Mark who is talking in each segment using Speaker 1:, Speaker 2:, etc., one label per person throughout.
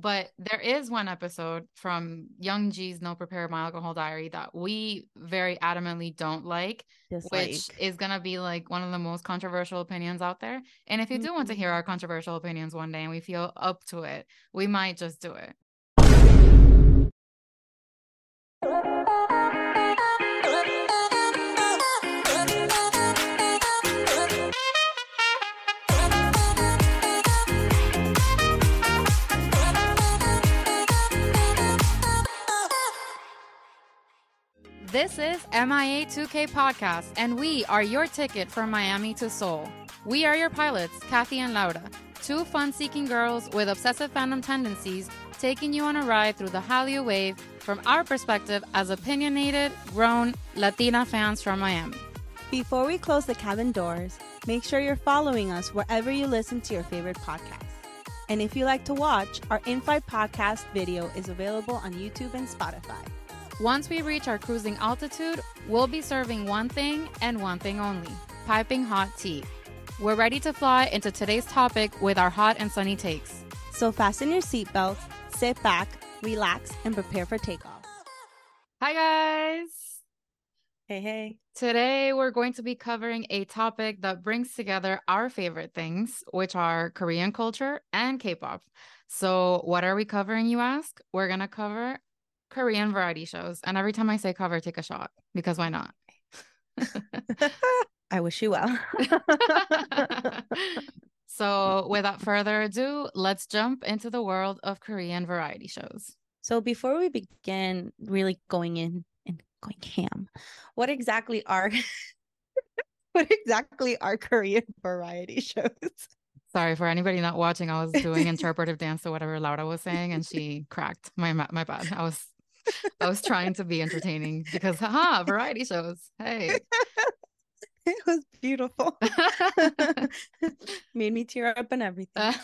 Speaker 1: But there is one episode from Young Ji's No Prepare My Alcohol Diary that we very adamantly don't like,
Speaker 2: Just
Speaker 1: which is going to be like one of the most controversial opinions out there. And if you do want to hear
Speaker 2: Mhm.
Speaker 1: our controversial opinions one day and we feel up to it, we might just do it. This is MIA 2K Podcast, and we are your ticket from Miami to Seoul. We are your pilots, Kathy and Laura, two fun seeking girls with obsessive fandom tendencies, taking you on a ride through the Hallyu wave from our perspective as opinionated, grown Latina fans from Miami.
Speaker 2: Before we close the cabin doors, make sure you're following us wherever you listen to your favorite podcast. And if you like to watch, our in-flight podcast video is available on YouTube and Spotify.
Speaker 1: Once we reach our cruising altitude, we'll be serving one thing and one thing only piping hot tea. We're ready to fly into today's topic with our hot and sunny takes.
Speaker 2: So fasten your seatbelts, sit back, relax, and prepare for takeoff.
Speaker 1: Hi, guys.
Speaker 2: Hey, hey.
Speaker 1: Today, we're going to be covering a topic that brings together our favorite things, which are Korean culture and K pop. So, what are we covering, you ask? We're going to cover Korean variety shows. And every time I say cover, take a shot because why not?
Speaker 2: I wish you well.
Speaker 1: so, without further ado, let's jump into the world of Korean variety shows.
Speaker 2: so before we begin really going in and going ham, what exactly are what exactly are Korean variety shows?
Speaker 1: Sorry for anybody not watching. I was doing interpretive dance to whatever Laura was saying, and she cracked. My my bad. I was I was trying to be entertaining because haha, variety shows. Hey.
Speaker 2: It was beautiful. Made me tear up and everything.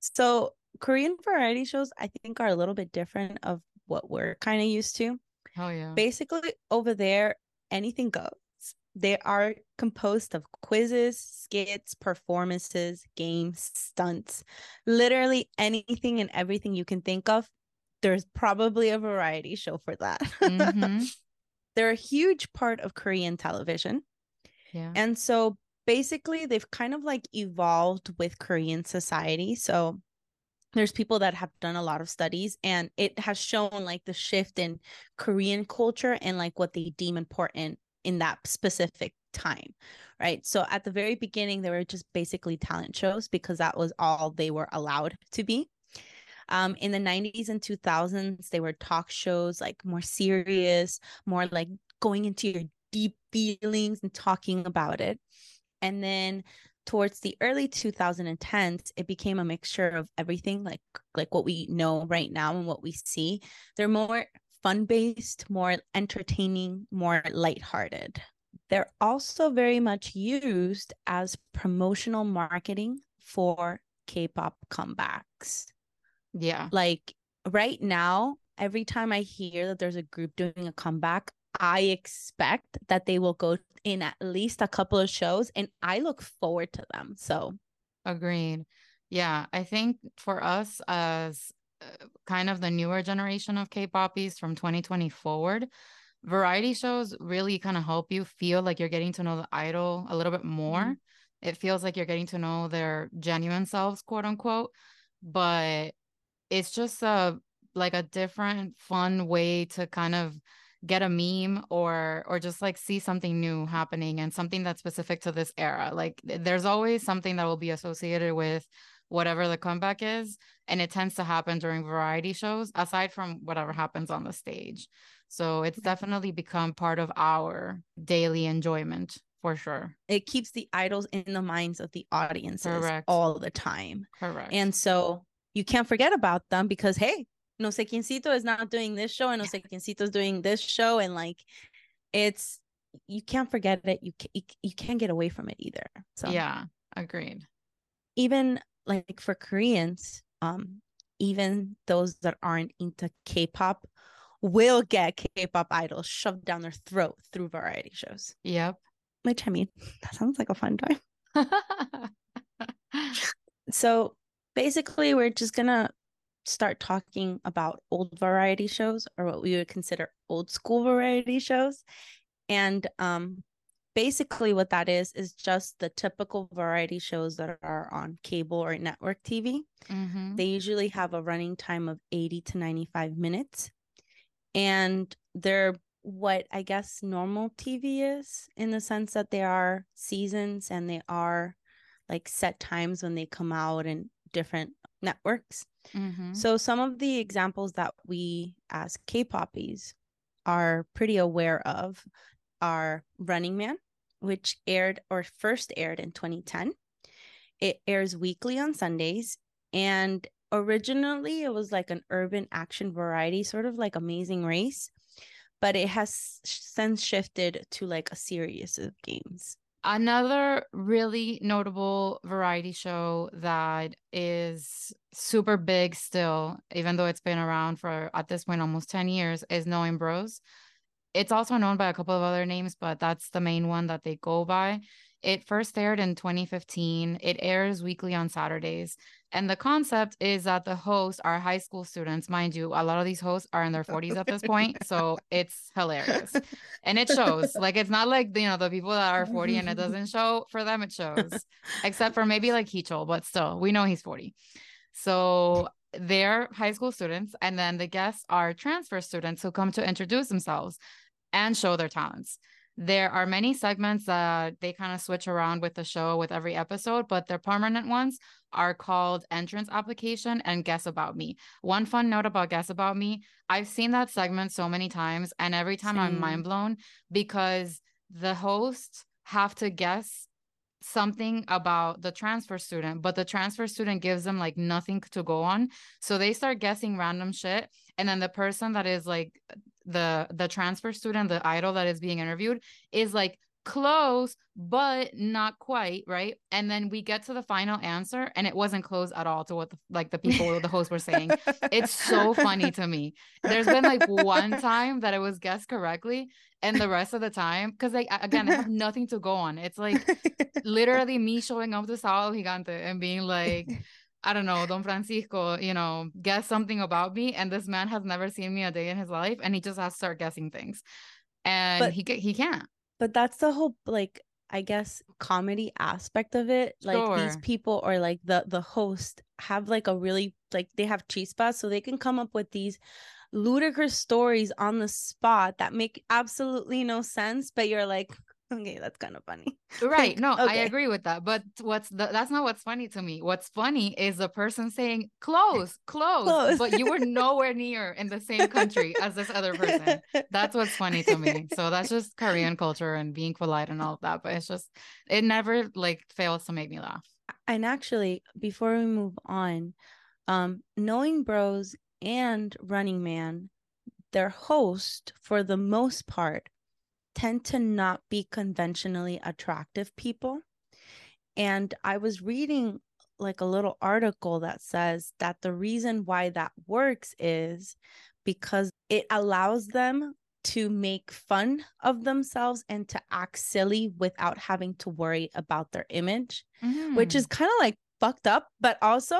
Speaker 2: so Korean variety shows I think are a little bit different of what we're kind of used to.
Speaker 1: oh yeah.
Speaker 2: Basically over there anything goes. They are composed of quizzes, skits, performances, games, stunts, literally anything and everything you can think of. There's probably a variety show for that.
Speaker 1: Mhm.
Speaker 2: They're a huge part of Korean television.
Speaker 1: Yeah.
Speaker 2: And so basically, they've kind of like evolved with Korean society. So there's people that have done a lot of studies, and it has shown like the shift in Korean culture and like what they deem important in that specific time. Right. So at the very beginning, they were just basically talent shows because that was all they were allowed to be. Um, in the 90s and 2000s, they were talk shows like more serious, more like going into your deep feelings and talking about it. And then towards the early 2010s, it became a mixture of everything, like like what we know right now and what we see. They're more fun based, more entertaining, more lighthearted. They're also very much used as promotional marketing for K-pop comebacks
Speaker 1: Yeah.
Speaker 2: like right now every time i hear that there's a group doing a comeback i expect that they will go in at least a couple of shows and i look forward to them so
Speaker 1: Agreed. Yeah, I think for us as kind of the newer generation of K-poppies from 2020 forward, variety shows really kind of help you feel like you're getting to know the idol a little bit more. Mm-hmm. It feels like you're getting to know their genuine selves, quote unquote, but it's just a like a different fun way to kind of get a meme or or just like see something new happening and something that's specific to this era like there's always something that will be associated with whatever the comeback is and it tends to happen during variety shows aside from whatever happens on the stage. So it's definitely become part of our daily enjoyment for sure.
Speaker 2: It keeps the idols in the minds of the audiences
Speaker 1: Correct.
Speaker 2: all the time.
Speaker 1: Correct.
Speaker 2: And so you can't forget about them because hey no sé quiéncito is not doing this show and no sé quiéncito is doing this show and like it's you can't forget it. You, ca- you, you can't get away from it either so.
Speaker 1: Yeah agreed.
Speaker 2: Even like for Koreans, um, even those that aren't into K-pop will get K-pop idols shoved down their throat through variety shows.
Speaker 1: yep
Speaker 2: Which I mean, that sounds like a fun time. So basically we're just gonna start talking about old variety shows or what we would consider old school variety shows and um basically what that is is just the typical variety shows that are on cable or network tv
Speaker 1: Mhm.
Speaker 2: they usually have a running time of 80 to 95 minutes and they're what i guess normal tv is in the sense that they are seasons and they are like set times when they come out in different networks
Speaker 1: Mhm.
Speaker 2: so some of the examples that we as K-poppies are pretty aware of are Running Man, which aired or first aired in 2010. It airs weekly on Sundays and originally it was like an urban action variety, sort of like Amazing Race, but it has since shifted to like a series of games.
Speaker 1: Another really notable variety show that is super big still, even though it's been around for at this point almost 10 years, is Knowing Bros. It's also known by a couple of other names, but that's the main one that they go by. It first aired in 2015. It airs weekly on Saturdays. And the concept is that the hosts are high school students. Mind you, a lot of these hosts are in their 40s at this point. So it's hilarious. And it shows. Like, it's not like, you know, the people that are 40 and it doesn't show for them, it shows, except for maybe like Heechul, but still, we know he's 40. So they're high school students. And then the guests are transfer students who come to introduce themselves and show their talents. There are many segments that they kind of switch around with the show with every episode, but their permanent ones are called Entrance Application and Guess About Me. One fun note about Guess About Me I've seen that segment so many times, and every time I'm mind blown because the hosts have to guess something about the transfer student, but the transfer student gives them like nothing to go on. So they start guessing random shit. And then the person that is like the the transfer student, the idol that is being interviewed, is like close, but not quite, right? And then we get to the final answer, and it wasn't close at all to what the, like the people, the host were saying. It's so funny to me. There's been like one time that it was guessed correctly, and the rest of the time, because like again, I have nothing to go on. It's like literally me showing up to Sábado Gigante and being like, I don't know, Don Francisco, you know, guess something about me. And this man has never seen me a day in his life, and he just has to start guessing things. And
Speaker 2: But-
Speaker 1: he he can't.
Speaker 2: but that's the whole like i guess comedy aspect of it like these people or like the the host have like a really like they have chispas so they can come up with these ludicrous stories on the spot that make absolutely no sense but you're like okay that's kind of funny
Speaker 1: Right.
Speaker 2: Like,
Speaker 1: No, I agree with that. But what's the, that's not what's funny to me. What's funny is the person saying close, close,
Speaker 2: Close.
Speaker 1: but you were nowhere near in the same country as this other person. That's what's funny to me. So that's just Korean culture and being polite and all of that. But it's just, it never like fails to make me laugh.
Speaker 2: and actually before we move on um knowing bros and running man their host for the most part tend to not be conventionally attractive people and i was reading like a little article that says that the reason why that works is because it allows them to make fun of themselves and to act silly without having to worry about their image which
Speaker 1: Mhm.
Speaker 2: is kind of like fucked up, but also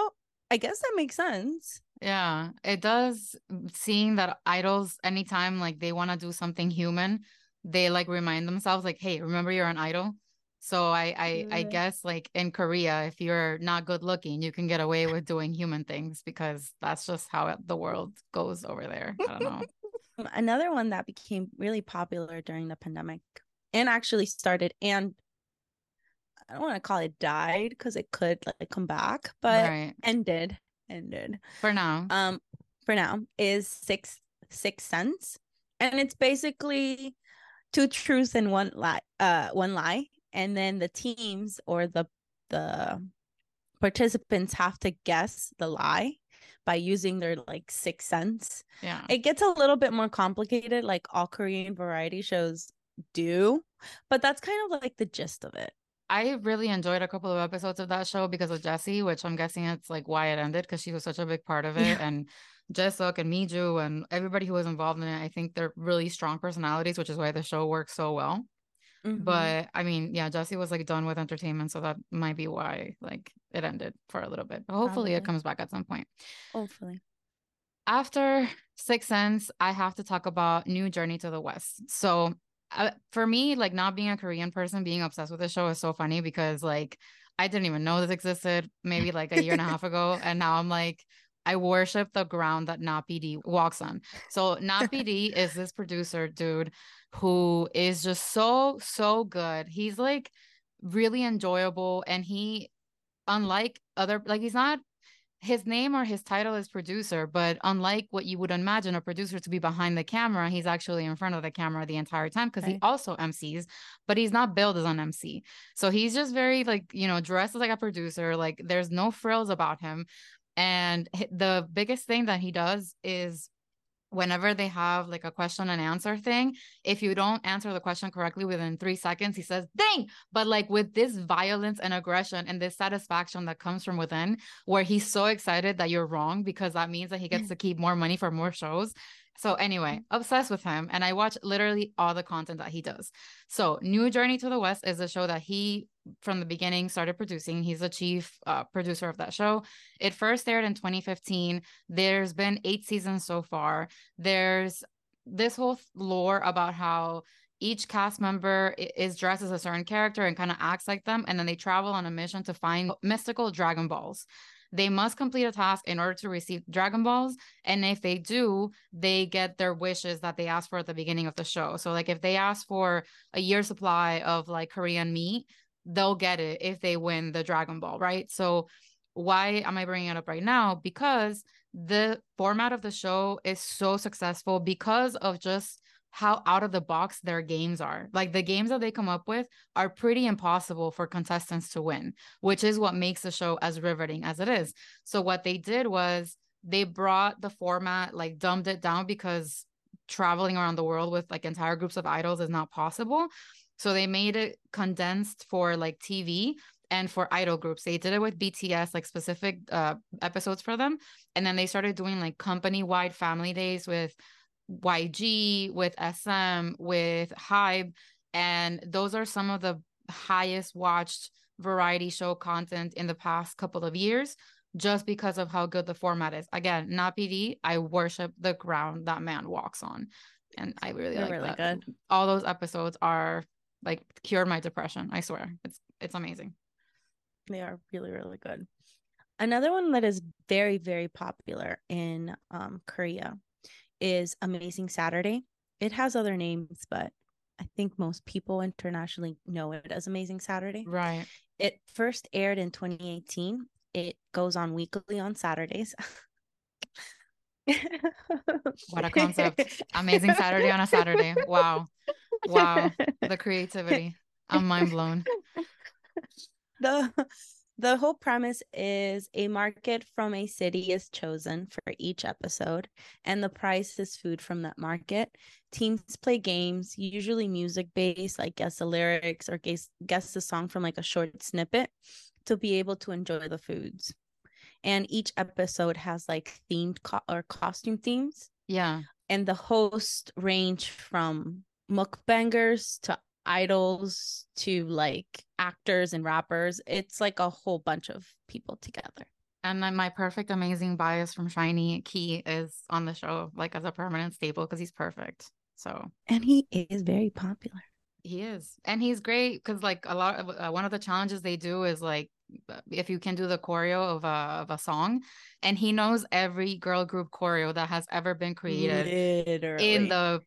Speaker 2: I guess that makes sense.
Speaker 1: Yeah, it does. Seeing that idols, anytime like they want to do something human, they like remind themselves, like, "Hey, remember you're an idol." So I, I, I guess like in Korea, if you're not good looking, you can get away with doing human things because that's just how the world goes over there. I don't know.
Speaker 2: Another one that became really popular during the pandemic and actually started and I don't want to call it died because it could like come back, but
Speaker 1: right.
Speaker 2: ended ended
Speaker 1: For now.
Speaker 2: um for now is six six Sense and it's basically two truths and one lie uh one lie and then the teams or the the participants have to guess the lie by using their like six sense
Speaker 1: yeah.
Speaker 2: it gets a little bit more complicated like all korean variety shows do but that's kind of like the gist of it
Speaker 1: I really enjoyed a couple of episodes of that show because of Jessi, which I'm guessing it's like why it ended because she was such a big part of it.
Speaker 2: Yeah.
Speaker 1: And Jaesuk and Miju and everybody who was involved in it, I think they're really strong personalities, which is why the show works so well.
Speaker 2: Mhm.
Speaker 1: But I mean, yeah, Jessi was like done with entertainment, so that might be why like it ended for a little bit. But hopefully,
Speaker 2: Probably.
Speaker 1: it comes back at some point.
Speaker 2: Hopefully.
Speaker 1: After Six Sense, I have to talk about New Journey to the West. So uh, for me, like not being a Korean person, being obsessed with the show is so funny because like I didn't even know this existed maybe like a year and a half ago, and now I'm like. I worship the ground that Na PD walks on. So Na PD is this producer dude who is just so so good. He's like really enjoyable and he unlike other like he's not his name or his title is producer, but unlike what you would imagine a producer to be behind the camera, he's actually in front of the camera the entire time because
Speaker 2: Right.
Speaker 1: he also MCs, but he's not billed as an MC. So he's just very like, you know, dressed like a producer. Like there's no frills about him. And the biggest thing that he does is whenever they have like a question and answer thing, if you don't answer the question correctly within three seconds, he says, dang, but like with this violence and aggression and this satisfaction that comes from within, where he's so excited that you're wrong because that means that he gets mm. to keep more money for more shows. So anyway, obsessed with him and I watch literally all the content that he does. So New Journey to the West is a show that he from the beginning started producing. He's the chief uh, producer of that show. It first aired in 2015. There's been 8 seasons so far. There's this whole lore about how each cast member is dressed as a certain character and kind of acts like them and then they travel on a mission to find mystical dragon balls. They must complete a task in order to receive Dragon Balls. And if they do, they get their wishes that they asked for at the beginning of the show. So, like, if they ask for a year supply of like Korean meat, they'll get it if they win the Dragon Ball, right? So, why am I bringing it up right now? Because the format of the show is so successful because of just how out of the box their games are. Like the games that they come up with are pretty impossible for contestants to win, which is what makes the show as riveting as it is. So what they did was they brought the format, like dumbed it down because traveling around the world with like entire groups of idols is not possible. So they made it condensed for like TV and for idol groups. They did it with BTS, like specific uh, episodes for them. And then they started doing like company wide family days with YG, with SM, with Hybe. And those are some of the highest watched variety show content in the past couple of years just because of how good the format is. Again, Na PD. I worship the ground that man walks on. And I really
Speaker 2: They're
Speaker 1: like
Speaker 2: really
Speaker 1: that.
Speaker 2: good.
Speaker 1: All those episodes are like cured my depression. I swear. It's it's amazing.
Speaker 2: They are really, really good. Another one that is very, very popular in um, Korea is Amazing Saturday. It has other names, but I think most people internationally know it as Amazing Saturday.
Speaker 1: Right.
Speaker 2: It first aired in 2018. It goes on weekly on Saturdays.
Speaker 1: What a concept. Amazing Saturday on a Saturday. Wow. Wow. The creativity. I'm mind blown.
Speaker 2: the the whole premise is a market from a city is chosen for each episode and the prize is food from that market. Teams play games usually music based like guess the lyrics or guess guess the song from like a short snippet to be able to enjoy the foods. And each episode has like themed co- or costume themes.
Speaker 1: Yeah.
Speaker 2: and the hosts range from mukbangers to idols to like actors and rappers. It's like a whole bunch of people together.
Speaker 1: And then my perfect, amazing bias from SHINee Key is on the show, like as a permanent staple, because he's perfect. So
Speaker 2: And he is very popular.
Speaker 1: he is. And he's great because, like, a lot of uh, one of the challenges they do is like, if you can do the choreo of a, of a song, and he knows every girl group choreo that has ever been created
Speaker 2: Literally.
Speaker 1: in the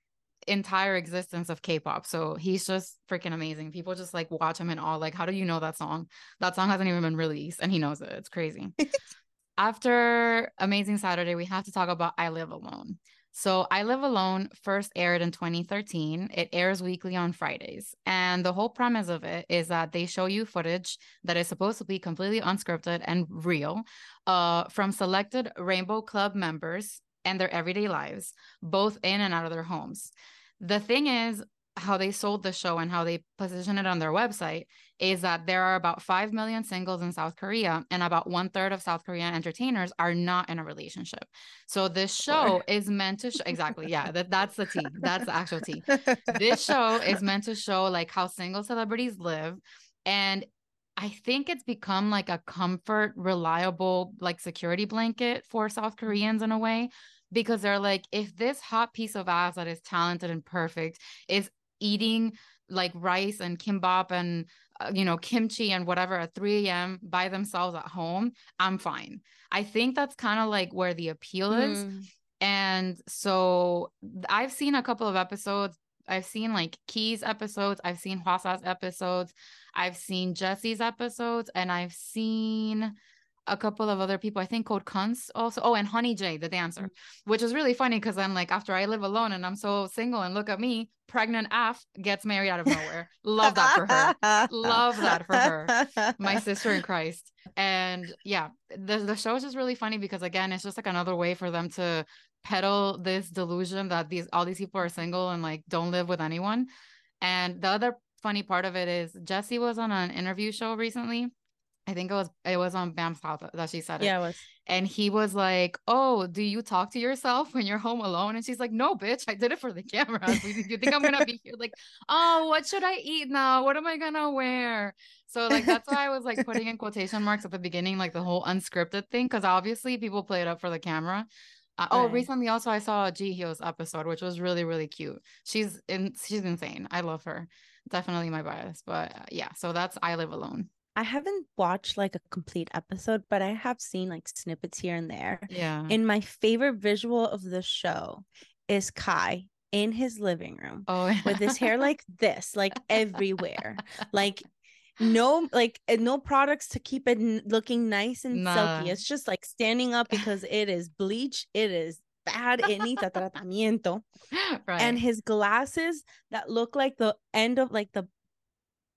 Speaker 1: entire existence of K-pop. So he's just freaking amazing. People just like watch him in awe. Like, how do you know that song? That song hasn't even been released, and he knows it. It's crazy. After Amazing Saturday, we have to talk about I Live Alone. So I Live Alone first aired in 2013. It airs weekly on Fridays. And the whole premise of it is that they show you footage that is supposed to be completely unscripted and real uh, from selected Rainbow Club members and their everyday lives, both in and out of their homes. The thing is, how they sold the show and how they position it on their website is that there are about 5 million singles in South Korea, and about one third of South Korean entertainers are not in a relationship. So this show is meant to show exactly, yeah, that, that's the tea. That's the actual tea. This show is meant to show like how single celebrities live. And I think it's become like a comfort, reliable, like security blanket for South. Koreans in a way, because they're like, if this hot piece of ass that is talented and perfect is eating like rice and kimbap and uh, you know kimchi and whatever at 3 a.m. by themselves at home, I'm fine. I think that's kind of like where the appeal is.
Speaker 2: Mm.
Speaker 1: And so I've seen a couple of episodes. I've seen like Key's episodes. I've seen Hwasa's episodes. I've seen Jessi's episodes. And I've seen a couple of other people. I think Code Kunst also. Oh, and Honey J, the dancer, which is really funny because I'm like, after I live alone and I'm so single, and look at me, pregnant Af gets married out of nowhere. Love that for her. Love that for her. My sister in Christ. And yeah, the the show is just really funny because again, it's just like another way for them to peddle this delusion that these all these people are single and like don't live with anyone. And the other funny part of it is Jessi was on an interview show recently. I think it was it was on Bam's house that she said it.
Speaker 2: Yeah, it was.
Speaker 1: And he was like, "Oh, do you talk to yourself when you're home alone?" And she's like, "No, bitch, I did it for the camera. Do you think I'm gonna be here? Like, oh, what should I eat now? What am I gonna wear?" So like that's why I was like putting in quotation marks at the beginning, like the whole unscripted thing, because obviously people play it up for the camera. Uh, oh, recently also I saw Ji Hyo's episode, which was really really cute. She's in, she's insane. I love her. Definitely my bias, but uh, yeah. So that's I Live Alone.
Speaker 2: I haven't watched like a complete episode, but I have seen like snippets here and there.
Speaker 1: Yeah.
Speaker 2: And my favorite visual of the show is Kai in his living room
Speaker 1: oh,
Speaker 2: with his hair like this, like everywhere. Like no like and no products to keep it looking nice and
Speaker 1: Nah.
Speaker 2: silky. It's just like standing up because it is bleach, it is bad, it needs a tratamiento.
Speaker 1: right.
Speaker 2: And his glasses that look like the end of like the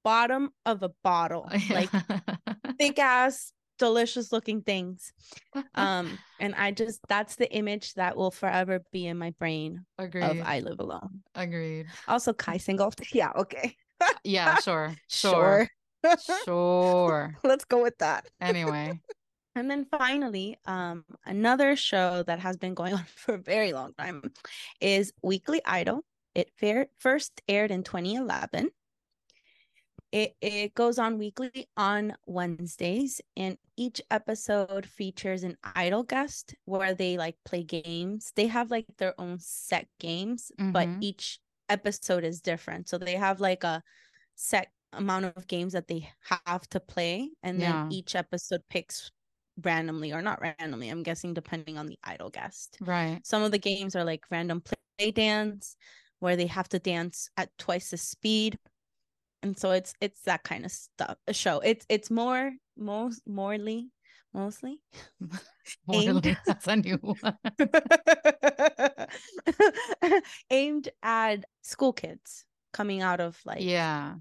Speaker 2: bottom of a bottle. Like thick ass delicious looking things um and i just that's the image that will forever be in my brain
Speaker 1: agreed.
Speaker 2: of i live alone
Speaker 1: agreed.
Speaker 2: also kai single yeah okay
Speaker 1: Yeah, sure. Sure.
Speaker 2: sure
Speaker 1: Sure.
Speaker 2: let's go with that
Speaker 1: Anyway.
Speaker 2: and then finally um another show that has been going on for a very long time is weekly idol it fair, first aired in 2011 it, it goes on weekly on Wednesdays, and each episode features an idol guest where they like play games. They have like their own set games, but
Speaker 1: Mhm.
Speaker 2: each episode is different. So they have like a set amount of games that they have to play, and then each episode picks randomly or not randomly. I'm guessing depending on the idol guest.
Speaker 1: Right.
Speaker 2: Some of the games are like random play dance where they have to dance at twice the speed. And so it's it's that kind of stuff. A show. It's it's more most morely mostly Aimed-
Speaker 1: Morally, That's a new one.
Speaker 2: aimed at school kids coming out of like
Speaker 1: yeah.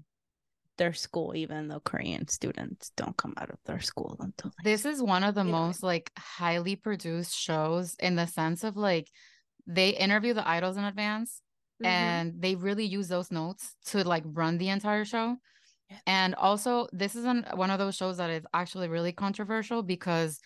Speaker 2: Their school, even though Korean students don't come out of their school until like,
Speaker 1: This is one of the
Speaker 2: You know,
Speaker 1: most like highly produced shows in the sense of like they interview the idols in advance
Speaker 2: Mhm.
Speaker 1: and they really use those notes to like run the entire show.
Speaker 2: Yeah.
Speaker 1: And also, this isn't one of those shows that is actually really controversial because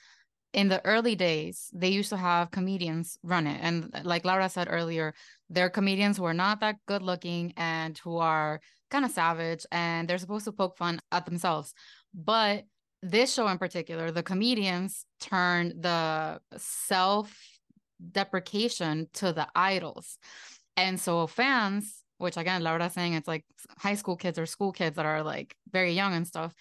Speaker 1: in the early days, they used to have comedians run it. And uh, like Laura said earlier, they're comedians who are not that good looking and who are kind of savage and they're supposed to poke fun at themselves. But this show in particular, the comedians turn the self deprecation to the idols. And so fans, which again, Laura's saying it's like high school kids or school kids that are like very young and stuff,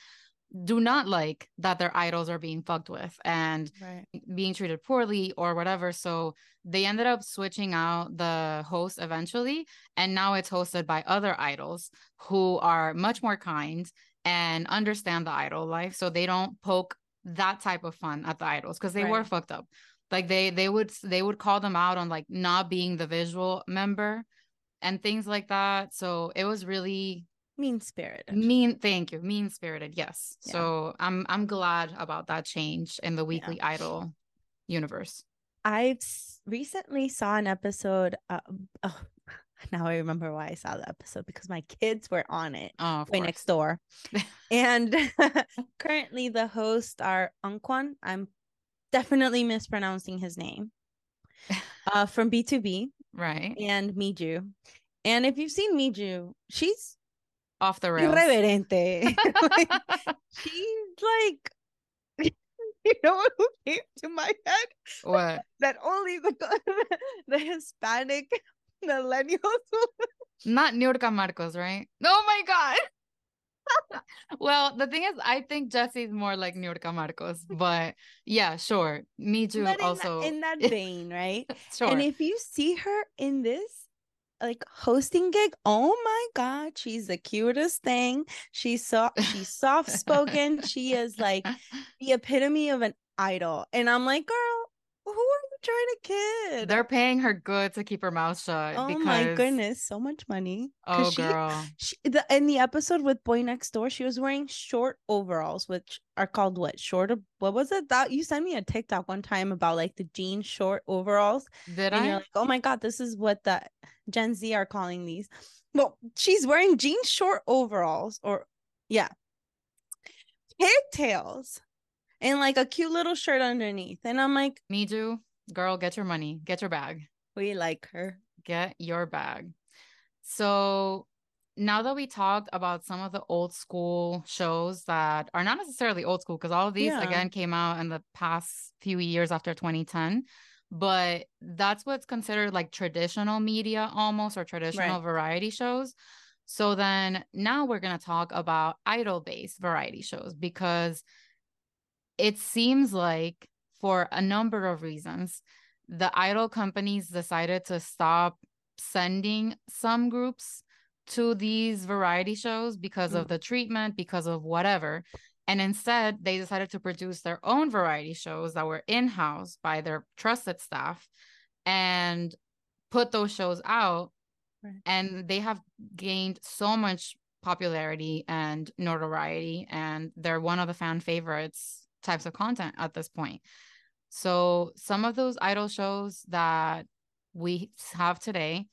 Speaker 1: do not like that their idols are being fucked with and
Speaker 2: right.
Speaker 1: being treated poorly or whatever. So they ended up switching out the host eventually. And now it's hosted by other idols who are much more kind and understand the idol life. So they don't poke that type of fun at the idols because they were fucked up. Like they they would they would call them out on like not being the visual member and things like that. So it was really
Speaker 2: Mean spirited.
Speaker 1: mean thank you mean spirited yes
Speaker 2: Yeah.
Speaker 1: so i'm i'm glad about that change in the weekly idol universe
Speaker 2: I've s- recently saw an episode. Uh, oh, now I remember why I saw the episode because my kids were on it.
Speaker 1: oh Boy
Speaker 2: Next Door, and currently the hosts are Unkwon. I'm definitely mispronouncing his name. Uh, from BTOB
Speaker 1: right
Speaker 2: and Miju, and if you've seen Miju, she's
Speaker 1: off the rails.
Speaker 2: irreverente. like, she's like, you know who came to my head?
Speaker 1: what?
Speaker 2: That only the, the Hispanic millennials.
Speaker 1: Not Niurka Marcos, right? Oh my god. well, the thing is, I think Jessi's more like Niurka Marcos, but yeah, sure. Me too.
Speaker 2: but in,
Speaker 1: also,
Speaker 2: that, in that vein, right?
Speaker 1: sure.
Speaker 2: And if you see her in this like hosting gig, oh my god, she's the cutest thing. She's so she's soft spoken. she is like the epitome of an idol. And I'm like, girl, who are you trying to kid?
Speaker 1: They're paying her good to keep her mouth shut.
Speaker 2: oh
Speaker 1: because,
Speaker 2: my goodness, so much money.
Speaker 1: Oh
Speaker 2: she,
Speaker 1: girl.
Speaker 2: she the in the episode with Boy Next Door, she was wearing short overalls, which are called what? Short what was it? That you sent me a TikTok one time about like the jean short overalls.
Speaker 1: Did
Speaker 2: and
Speaker 1: I?
Speaker 2: you're like, oh my god, this is what the Gen Z are calling these. Well, she's wearing jean short overalls, or yeah, pigtails, and like a cute little shirt underneath. And I'm like,
Speaker 1: Me too. Girl, get your money. Get your bag.
Speaker 2: we like her.
Speaker 1: Get your bag. So now that we talked about some of the old school shows that are not necessarily old school, because all of these
Speaker 2: Yeah.
Speaker 1: again came out in the past few years after 2010, but that's what's considered like traditional media almost or traditional variety shows. So then now we're going to talk about idol based variety shows because it seems like for a number of reasons, the idol companies decided to stop sending some groups to these variety shows because of
Speaker 2: Mm.
Speaker 1: the treatment, because of whatever. And instead, they decided to produce their own variety shows that were in house by their trusted staff and put those shows out.
Speaker 2: Right.
Speaker 1: And they have gained so much popularity and notoriety, and they're one of the fan favorites types of content at this point. So, some of those idol shows that we have today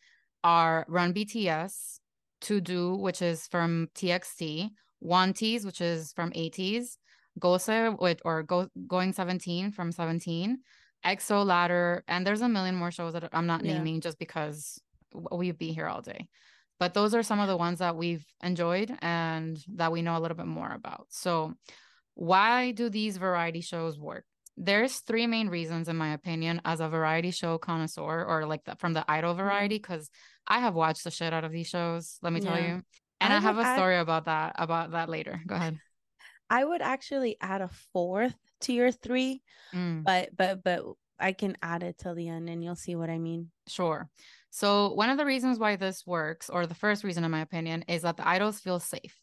Speaker 1: are Run BTS, To Do, which is from TXT, Wanteez, which is from ATEEZ, Gose, which or Go, Going 17 from 17, EXO Ladder, and there's a million more shows that I'm not
Speaker 2: Yeah.
Speaker 1: naming just because we'd be here all day. But those are some of the ones that we've enjoyed and that we know a little bit more about. So, why do these variety shows work? There's three main reasons, in my opinion, as a variety show connoisseur or like the, from the idol variety, because I have watched the shit out of these shows. Let me tell
Speaker 2: Yeah.
Speaker 1: you, and I,
Speaker 2: I
Speaker 1: have
Speaker 2: would
Speaker 1: a story about that about that later. Go ahead.
Speaker 2: I would actually add a fourth to your three,
Speaker 1: Mm.
Speaker 2: but but but I can add it till the end, and you'll see what I mean.
Speaker 1: Sure. So, one of the reasons why this works, or the first reason, in my opinion, is that the idols feel safe.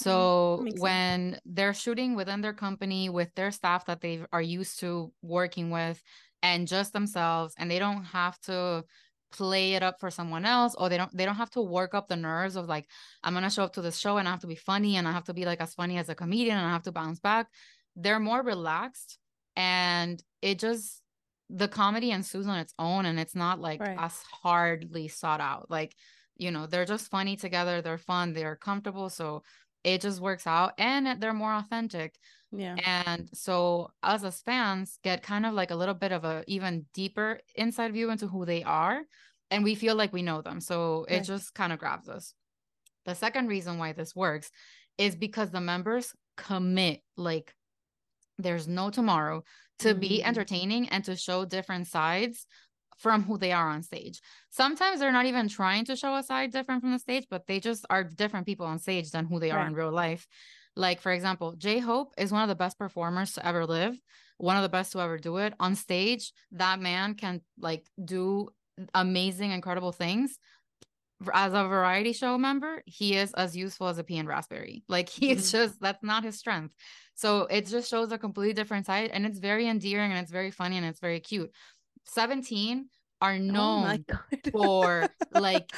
Speaker 1: Mm-hmm. So,
Speaker 2: makes sense.
Speaker 1: when they're shooting within their company with their staff that they are used to working with and just themselves, and they don't have to play it up for someone else or they don't they don't have to work up the nerves of like i'm gonna show up to this show and i have to be funny and i have to be like as funny as a comedian and i have to bounce back they're more relaxed and it just the comedy ensues on its own and it's not like
Speaker 2: Right.
Speaker 1: as hardly sought out like you know they're just funny together they're fun they're comfortable so it just works out and they're more authentic
Speaker 2: Yeah,
Speaker 1: and so us as fans get kind of like a little bit of a even deeper inside view into who they are and we feel like we know them so it
Speaker 2: Right.
Speaker 1: just kind of grabs us the second reason why this works is because the members commit like there's no tomorrow to be
Speaker 2: Mm.
Speaker 1: entertaining and to show different sides from who they are on stage. Sometimes they're not even trying to show a side different from the stage, but they just are different people on stage than who they are in real life. Like, for example, J Hope is one of the best performers to ever live, one of the best to ever do it. On stage, that man can like do amazing, incredible things. As a variety show member, he is as useful as a pea and raspberry. Like, he's
Speaker 2: Mhm.
Speaker 1: just that's not his strength. So it just shows a completely different side, and it's very endearing and it's very funny and it's very cute. 17 are
Speaker 2: oh
Speaker 1: known
Speaker 2: god,
Speaker 1: for like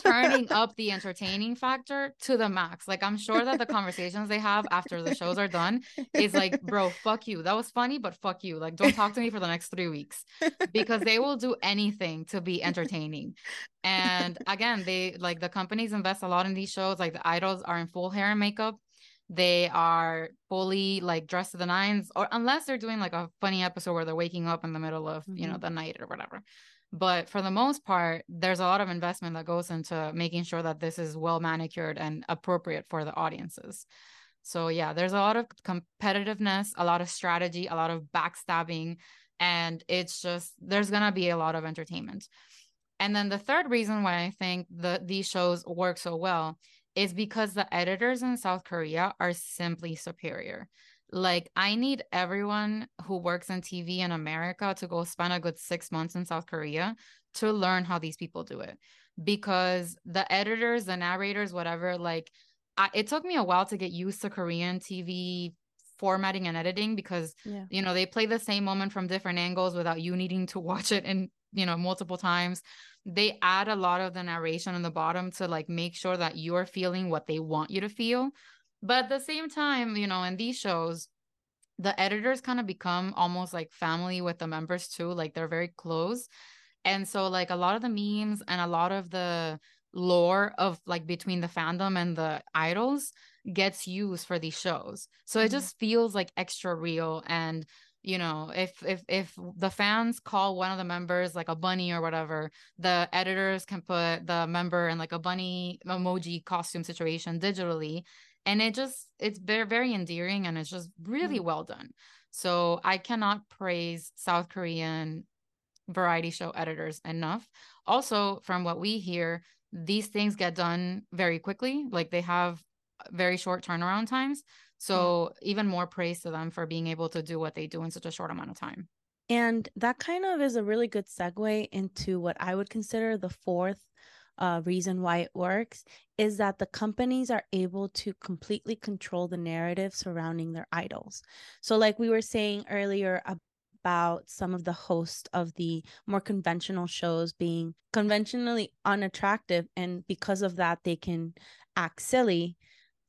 Speaker 1: turning up the entertaining factor to the max. Like I'm sure that the conversations they have after the shows are done is like, bro, fuck you. That was funny, but fuck you. Like don't talk to me for the next 3 weeks because they will do anything to be entertaining. And again, they like the companies invest a lot in these shows. Like the idols are in full hair and makeup. They are fully like dressed to the nines, or unless they're doing like a funny episode where they're waking up in the middle of you know
Speaker 2: Mhm.
Speaker 1: the night or whatever. But for the most part, there's a lot of investment that goes into making sure that this is well manicured and appropriate for the audiences. So yeah, there's a lot of competitiveness, a lot of strategy, a lot of backstabbing, and it's just there's gonna be a lot of entertainment. And then the third reason why I think the these shows work so well is because the editors in South Korea are simply superior. Like I need everyone who works in TV in America to go spend a good 6 months in South Korea to learn how these people do it. Because the editors, the narrators, whatever, like I, it took me a while to get used to Korean TV formatting and editing because yeah. you know they play the same moment from different angles without you needing to watch it in you know multiple times they add a lot of the narration on the bottom to like make sure that you're feeling what they want you to feel but at the same time you know in these shows the editors kind of become almost like family with the members too like they're very close and so like a lot of the memes and a lot of the lore of like between the fandom and the idols gets used for these shows. So mm-hmm. it just feels like extra real and you know if if if the fans call one of the members like a bunny or whatever the editors can put the member in like a bunny emoji costume situation digitally and it just it's very very endearing and it's just really mm-hmm. well done so i cannot praise south korean variety show editors enough also from what we hear these things get done very quickly. Like they have very short turnaround times. So yeah. even more praise to them for being able to do what they do in such a short amount of time.
Speaker 2: And that kind of is a really good segue into what I would consider the fourth uh, reason why it works is that the companies are able to completely control the narrative surrounding their idols. So, like we were saying earlier about some of the hosts of the more conventional shows being conventionally unattractive. And because of that, they can act silly.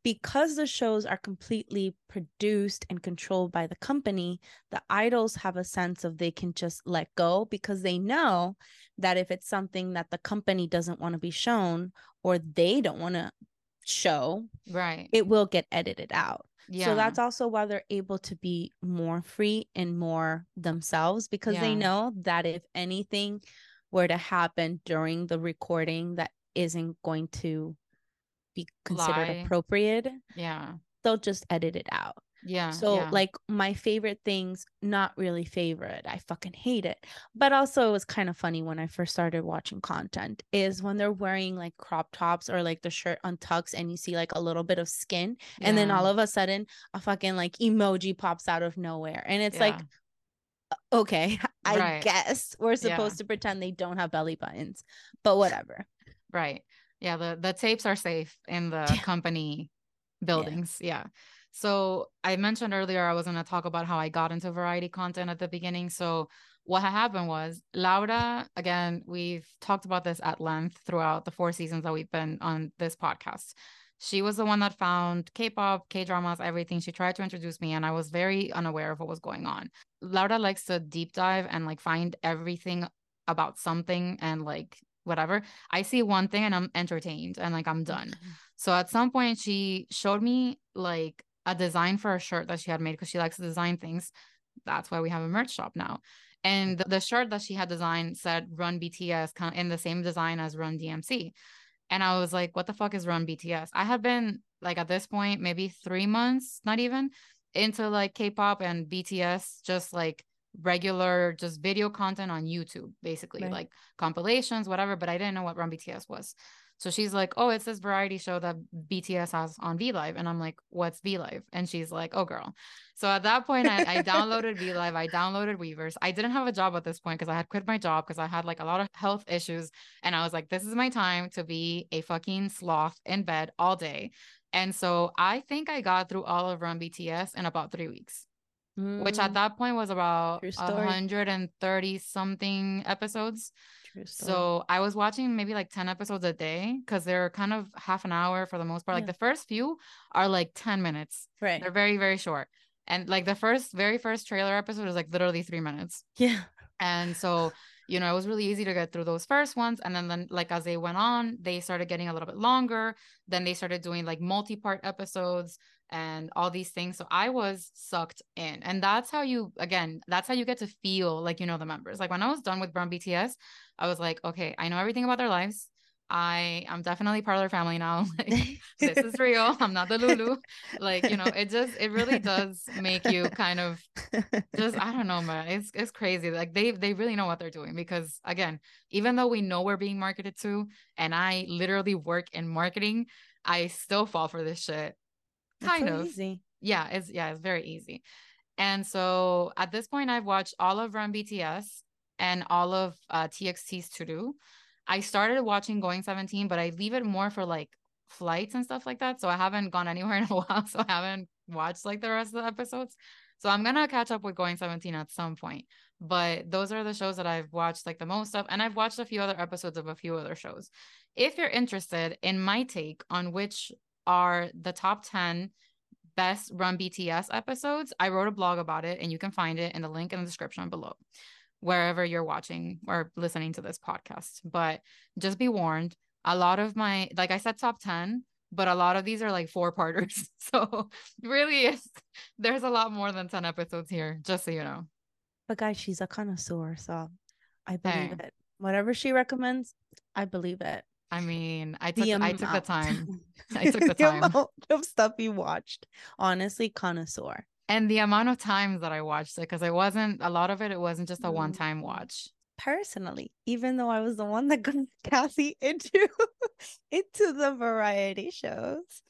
Speaker 2: Because the shows are completely produced and controlled by the company, the idols have a sense of they can just let go because they know that if it's something that the company doesn't want to be shown or they don't want to show,
Speaker 1: right,
Speaker 2: it will get edited out. Yeah. So that's also why they're able to be more free and more themselves because yeah. they know that if anything were to happen during the recording that isn't going to be considered Lie. appropriate,
Speaker 1: yeah,
Speaker 2: they'll just edit it out.
Speaker 1: Yeah.
Speaker 2: So
Speaker 1: yeah.
Speaker 2: like my favorite things, not really favorite. I fucking hate it. But also it was kind of funny when I first started watching content is when they're wearing like crop tops or like the shirt untucks and you see like a little bit of skin yeah. and then all of a sudden a fucking like emoji pops out of nowhere. And it's yeah. like okay, I right. guess we're supposed to pretend they don't have belly buttons. But whatever.
Speaker 1: Right. Yeah, the the tapes are safe in the company buildings. yeah. So I mentioned earlier I was going to talk about how I got into variety content at the beginning. So what happened was Laura, again, we've talked about this at length throughout the four seasons that we've been on this podcast. She was the one that found K-pop, K-dramas, everything. She tried to introduce me and I was very unaware of what was going on. Laura likes to deep dive and like find everything about something and like whatever. I see one thing and I'm entertained and like I'm done. Mm-hmm. So at some point she showed me like a design for a shirt that she had made because she likes to design things. That's why we have a merch shop now. And the shirt that she had designed said Run BTS kind of in the same design as Run DMC. And I was like, what the fuck is Run BTS? I have been like at this point, maybe three months, not even into like K-pop and BTS, just like regular just video content on YouTube, basically, right. like compilations, whatever. But I didn't know what Run BTS was. So she's like, "Oh, it's this variety show that BTS has on V Live," and I'm like, "What's V Live?" And she's like, "Oh, girl." So at that point, I, I downloaded V Live. I downloaded Weverse. I didn't have a job at this point because I had quit my job because I had like a lot of health issues, and I was like, "This is my time to be a fucking sloth in bed all day." And so I think I got through all of Run BTS in about three weeks. Mm. Which at mm. that point was about 130 something episodes. So I was watching maybe like 10 episodes a day because they're kind of half an hour for the most part. Yeah. Like the first few are like 10 minutes.
Speaker 2: Right.
Speaker 1: They're very, very short. And like the first, very first trailer episode is like literally three minutes.
Speaker 2: Yeah.
Speaker 1: And so, you know, it was really easy to get through those first ones. And then, then like as they went on, they started getting a little bit longer. Then they started doing like multi part episodes. And all these things. So I was sucked in. And that's how you, again, that's how you get to feel like you know the members. Like when I was done with Run BTS, I was like, okay, I know everything about their lives. I am definitely part of their family now. Like, this is real. I'm not the Lulu. Like, you know, it just it really does make you kind of just I don't know, man. It's it's crazy. Like they they really know what they're doing because again, even though we know we're being marketed to, and I literally work in marketing, I still fall for this shit. Kind so of. Easy. Yeah, it's yeah, it's very easy. And so at this point, I've watched all of Run BTS and all of uh, TXT's To Do. I started watching Going 17, but I leave it more for like flights and stuff like that. So I haven't gone anywhere in a while. So I haven't watched like the rest of the episodes. So I'm gonna catch up with Going 17 at some point. But those are the shows that I've watched like the most of, and I've watched a few other episodes of a few other shows. If you're interested in my take on which are the top 10 best run BTS episodes, I wrote a blog about it, and you can find it in the link in the description below wherever you're watching or listening to this podcast. But just be warned, a lot of my, like I said, top 10, but a lot of these are like four parters. So really is there's a lot more than 10 episodes here, just so you know.
Speaker 2: But guys, she's a connoisseur, so I believe hey. it. Whatever she recommends, I believe it.
Speaker 1: I mean, I took the uh, I took the time. I took the time amount
Speaker 2: of stuff you watched. Honestly, connoisseur
Speaker 1: and the amount of times that I watched it because it wasn't a lot of it. It wasn't just a mm-hmm. one time watch.
Speaker 2: Personally, even though I was the one that got Cassie into into the variety shows,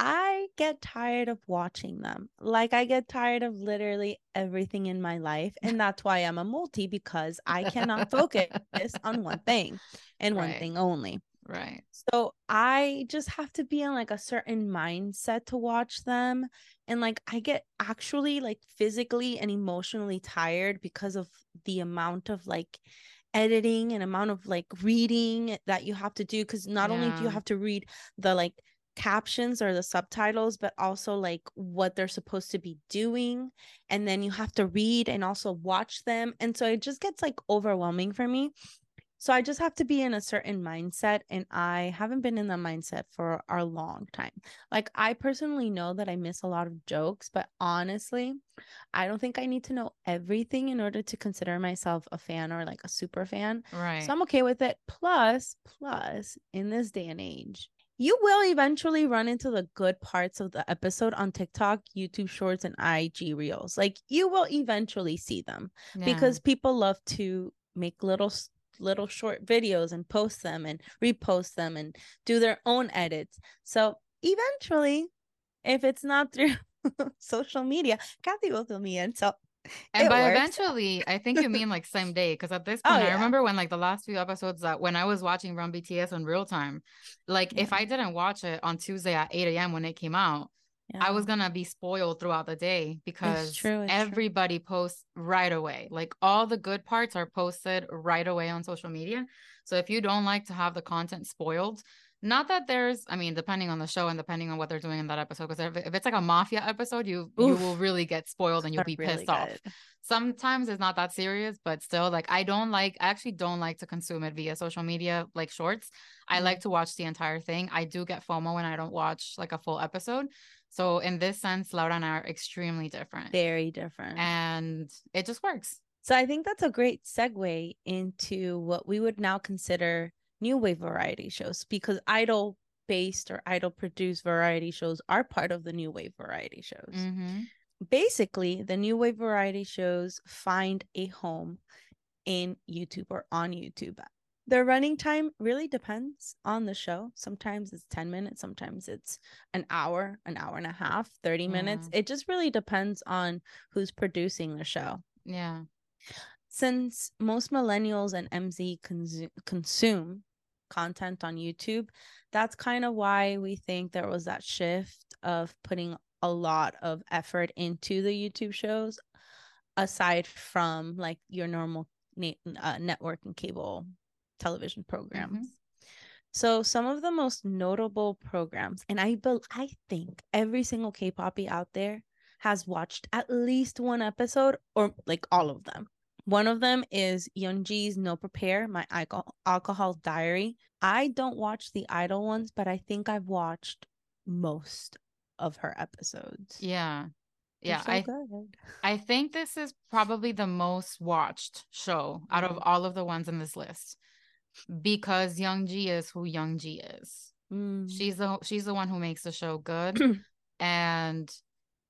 Speaker 2: I get tired of watching them. Like I get tired of literally everything in my life, and that's why I'm a multi because I cannot focus on one thing and right. one thing only.
Speaker 1: Right.
Speaker 2: So I just have to be in like a certain mindset to watch them. And like I get actually like physically and emotionally tired because of the amount of like editing and amount of like reading that you have to do. Cause not yeah. only do you have to read the like captions or the subtitles, but also like what they're supposed to be doing. And then you have to read and also watch them. And so it just gets like overwhelming for me. So I just have to be in a certain mindset. And I haven't been in that mindset for a long time. Like, I personally know that I miss a lot of jokes, but honestly, I don't think I need to know everything in order to consider myself a fan or like a super fan.
Speaker 1: Right.
Speaker 2: So I'm okay with it. Plus, plus, in this day and age, you will eventually run into the good parts of the episode on TikTok, YouTube Shorts, and IG Reels. Like you will eventually see them yeah. because people love to make little little short videos and post them and repost them and do their own edits. So eventually, if it's not through social media, Kathy will fill me in. So
Speaker 1: and by works. eventually, I think you mean like same day. Because at this oh, point, oh, yeah. I remember when like the last few episodes that when I was watching Run BTS in real time, like yeah. if mm-hmm. I didn't watch it on Tuesday at 8 a.m. when it came out, yeah. I was gonna be spoiled throughout the day because it's true, it's everybody true. posts right away. Like all the good parts are posted right away on social media. So if you don't like to have the content spoiled, not that there's, I mean, depending on the show and depending on what they're doing in that episode, because if, it's like a mafia episode, you Oof. you will really get spoiled and you'll be really pissed good. off. Sometimes it's not that serious, but still, like I don't like, I actually don't like to consume it via social media, like shorts. I mm-hmm. like to watch the entire thing. I do get FOMO when I don't watch like a full episode. So in this sense, Laura and I are extremely different.
Speaker 2: Very different.
Speaker 1: And it just works.
Speaker 2: So I think that's a great segue into what we would now consider new wave variety shows because idol based or idol produced variety shows are part of the new wave variety shows. Mm-hmm. Basically, the new wave variety shows find a home in YouTube or on YouTube the running time really depends on the show. Sometimes it's 10 minutes, sometimes it's an hour, an hour and a half, 30 yeah. minutes. It just really depends on who's producing the show.
Speaker 1: Yeah.
Speaker 2: Since most millennials and MZ cons- consume content on YouTube, that's kind of why we think there was that shift of putting a lot of effort into the YouTube shows aside from like your normal uh, network and cable television programs. Mm-hmm. So some of the most notable programs, and I be- I think every single K-poppy out there has watched at least one episode or like all of them. One of them is Young Ji's No Prepare, My Alcohol, Alcohol Diary. I don't watch the idol ones, but I think I've watched most of her episodes.
Speaker 1: Yeah. Yeah.
Speaker 2: so
Speaker 1: I
Speaker 2: good.
Speaker 1: I think this is probably the most watched show out of
Speaker 2: Mhm.
Speaker 1: all of the ones in this list because Young Ji is who Young Ji is.
Speaker 2: Mm.
Speaker 1: She's the she's the one who makes the show good. and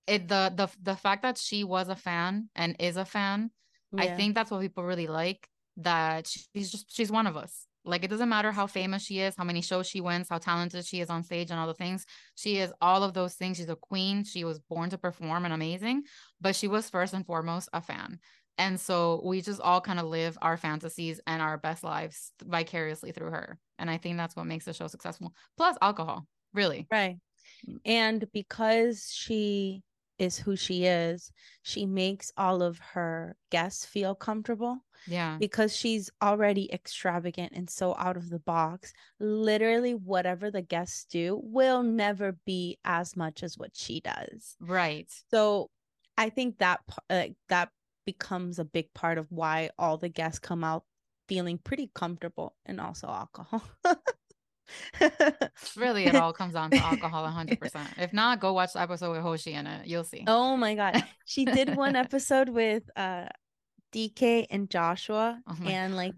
Speaker 1: it the the the fact that she was a fan and is a fan, I think that's what people really like. That she's just she's one of us. Like it doesn't matter how famous she is, how many shows she wins, how talented she is on stage, and all the things. She is all of those things. She's a queen. She was born to perform and amazing, but she was first and foremost a fan. And so we just all kind of live our fantasies and our best lives vicariously through her. And I think that's what makes the show successful. Plus alcohol, really.
Speaker 2: Right. Mm. And because she is who she is, she makes all of her guests feel comfortable
Speaker 1: Yeah.
Speaker 2: because she's already extravagant and so out of the box. Literally, whatever the guests do will never be as much as what she does.
Speaker 1: Right.
Speaker 2: So I think that uh, that becomes a big part of why all the guests come out feeling pretty comfortable and also alcohol.
Speaker 1: Really, it all comes down to alcohol 100%. If not, go watch the episode with Hoshi in it. You'll see.
Speaker 2: Oh my god. She did one episode with uh DK and Joshua
Speaker 1: Oh
Speaker 2: and like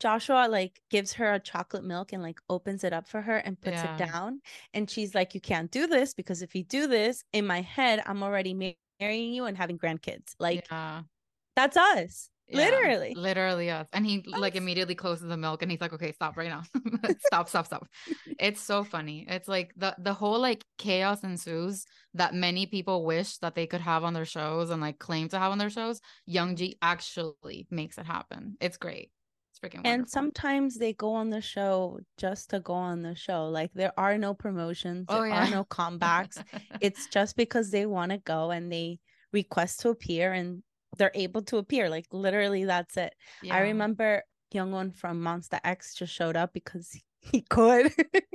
Speaker 2: Joshua like gives her a chocolate milk and like opens it up for her and puts
Speaker 1: Yeah.
Speaker 2: it down and she's like you can't do this because if you do this in my head I'm already marrying you and having grandkids. Like
Speaker 1: yeah.
Speaker 2: that's us.
Speaker 1: Yeah,
Speaker 2: Literally.
Speaker 1: literally yes and he like immediately closes the milk and he's like okay stop right now stop stop stop it's so funny it's like the the whole like chaos ensues that many people wish that they could have on their shows and like claim to have on their shows young youngji actually makes it happen it's great it's freaking
Speaker 2: And
Speaker 1: wonderful.
Speaker 2: sometimes they go on the show just to go on the show. Like there are no promotions,
Speaker 1: Oh,
Speaker 2: there
Speaker 1: yeah.
Speaker 2: are no comebacks. it's just because they want to go and they request to appear and they're able to appear. Like literally, that's it. I
Speaker 1: Yeah,
Speaker 2: remember Hyungwon from Monsta X just showed up because he, could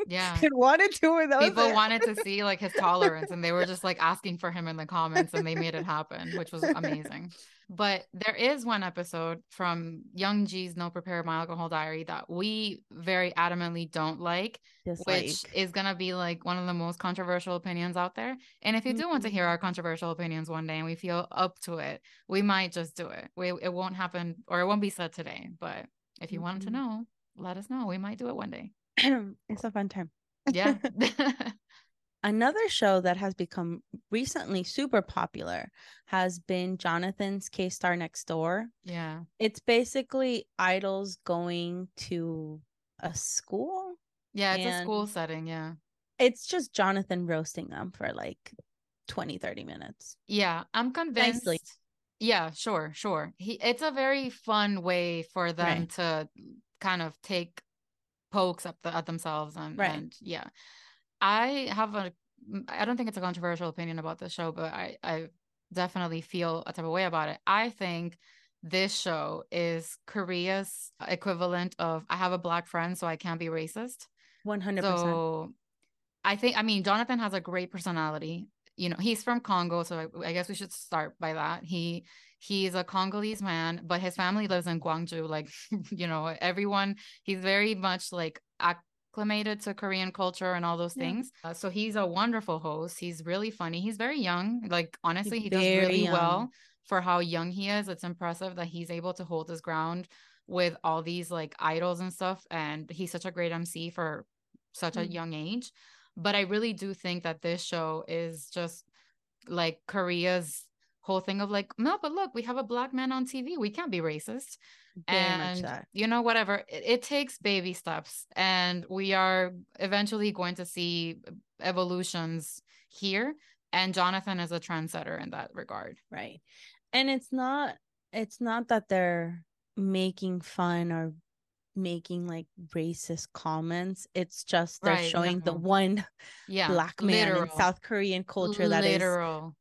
Speaker 1: yeah
Speaker 2: and wanted to. And
Speaker 1: people
Speaker 2: it.
Speaker 1: wanted to see like his tolerance and they were just like asking for him in the comments and they made it happen which was amazing but there is one episode from Young Ji's no prepare my alcohol diary that we very adamantly don't like
Speaker 2: Just
Speaker 1: which is going to be like one of the most controversial opinions out there and if you do want to hear
Speaker 2: Mhm.
Speaker 1: our controversial opinions one day and we feel up to it we might just do it we, it won't happen or it won't be said today but if you wanted to
Speaker 2: Mhm.
Speaker 1: know let us know we might do it one day
Speaker 2: it's a fun time.
Speaker 1: yeah
Speaker 2: Another show that has become recently super popular has been Jonathan's K Star Next Door.
Speaker 1: yeah
Speaker 2: It's basically idols going to a school.
Speaker 1: Yeah, it's a school setting. Yeah.
Speaker 2: It's just Jonathan roasting them for like 20, 30 minutes.
Speaker 1: Yeah. I'm convinced.
Speaker 2: Nicely.
Speaker 1: Yeah, sure, sure. He it's a very fun way for them
Speaker 2: Right.
Speaker 1: to kind of take pokes up the, at themselves and,
Speaker 2: Right.
Speaker 1: and yeah. I have a I don't think it's a controversial opinion about the show, but I I definitely feel a type of way about it. I think this show is Korea's equivalent of I have a black friend, so I can't be racist.
Speaker 2: 100%.
Speaker 1: So I think, I mean, Jonathan has a great personality. You know, he's from Congo, so I, I guess we should start by that. He he's a Congolese man, but his family lives in Gwangju Like, you know, everyone. He's very much like acclimated to Korean culture and all those
Speaker 2: Yeah.
Speaker 1: things. Uh, so he's a wonderful host. He's really funny. He's very young. Like, honestly, he does really well for how young he is. It's impressive that he's able to hold his ground with all these like idols and stuff. And he's such a great MC for such a
Speaker 2: Mhm.
Speaker 1: young age. But I really do think that this show is just like Korea's whole thing of like, no, but look, we have a black man on TV. We can't be racist.
Speaker 2: Very
Speaker 1: and you know, whatever. It, it takes baby steps. And we are eventually going to see evolutions here. And Jonathan is a trendsetter in that regard.
Speaker 2: Right. And it's not it's not that they're making fun or making like racist comments. It's just they're
Speaker 1: Right,
Speaker 2: showing the one
Speaker 1: Yeah.
Speaker 2: black man
Speaker 1: literal.
Speaker 2: in South Korean culture that is
Speaker 1: literal.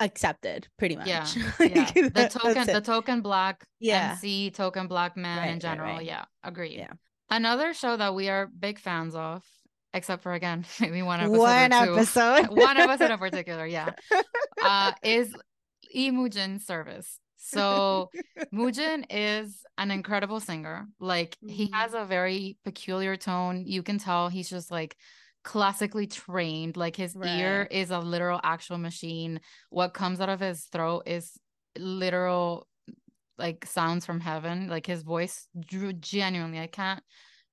Speaker 2: accepted pretty much.
Speaker 1: Yeah,
Speaker 2: Like,
Speaker 1: yeah. The token, the token black
Speaker 2: Yeah.
Speaker 1: MC, token black man
Speaker 2: Right,
Speaker 1: in general.
Speaker 2: right.
Speaker 1: Yeah, agreed.
Speaker 2: Yeah.
Speaker 1: Another show that we are big fans of, except for again, maybe one episode.
Speaker 2: one episode.
Speaker 1: one episode in particular, yeah, uh, is Mujin service. So Mujin is an incredible singer. Like he
Speaker 2: Mhm.
Speaker 1: has a very peculiar tone. You can tell he's just like classically trained. Like his ear is a literal actual machine. What comes out of his throat is literal like sounds from heaven. Like his voice drew genuinely. I can't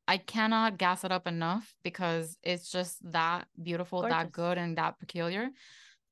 Speaker 1: I cannot gas it up enough because it's just that beautiful, that good and that peculiar.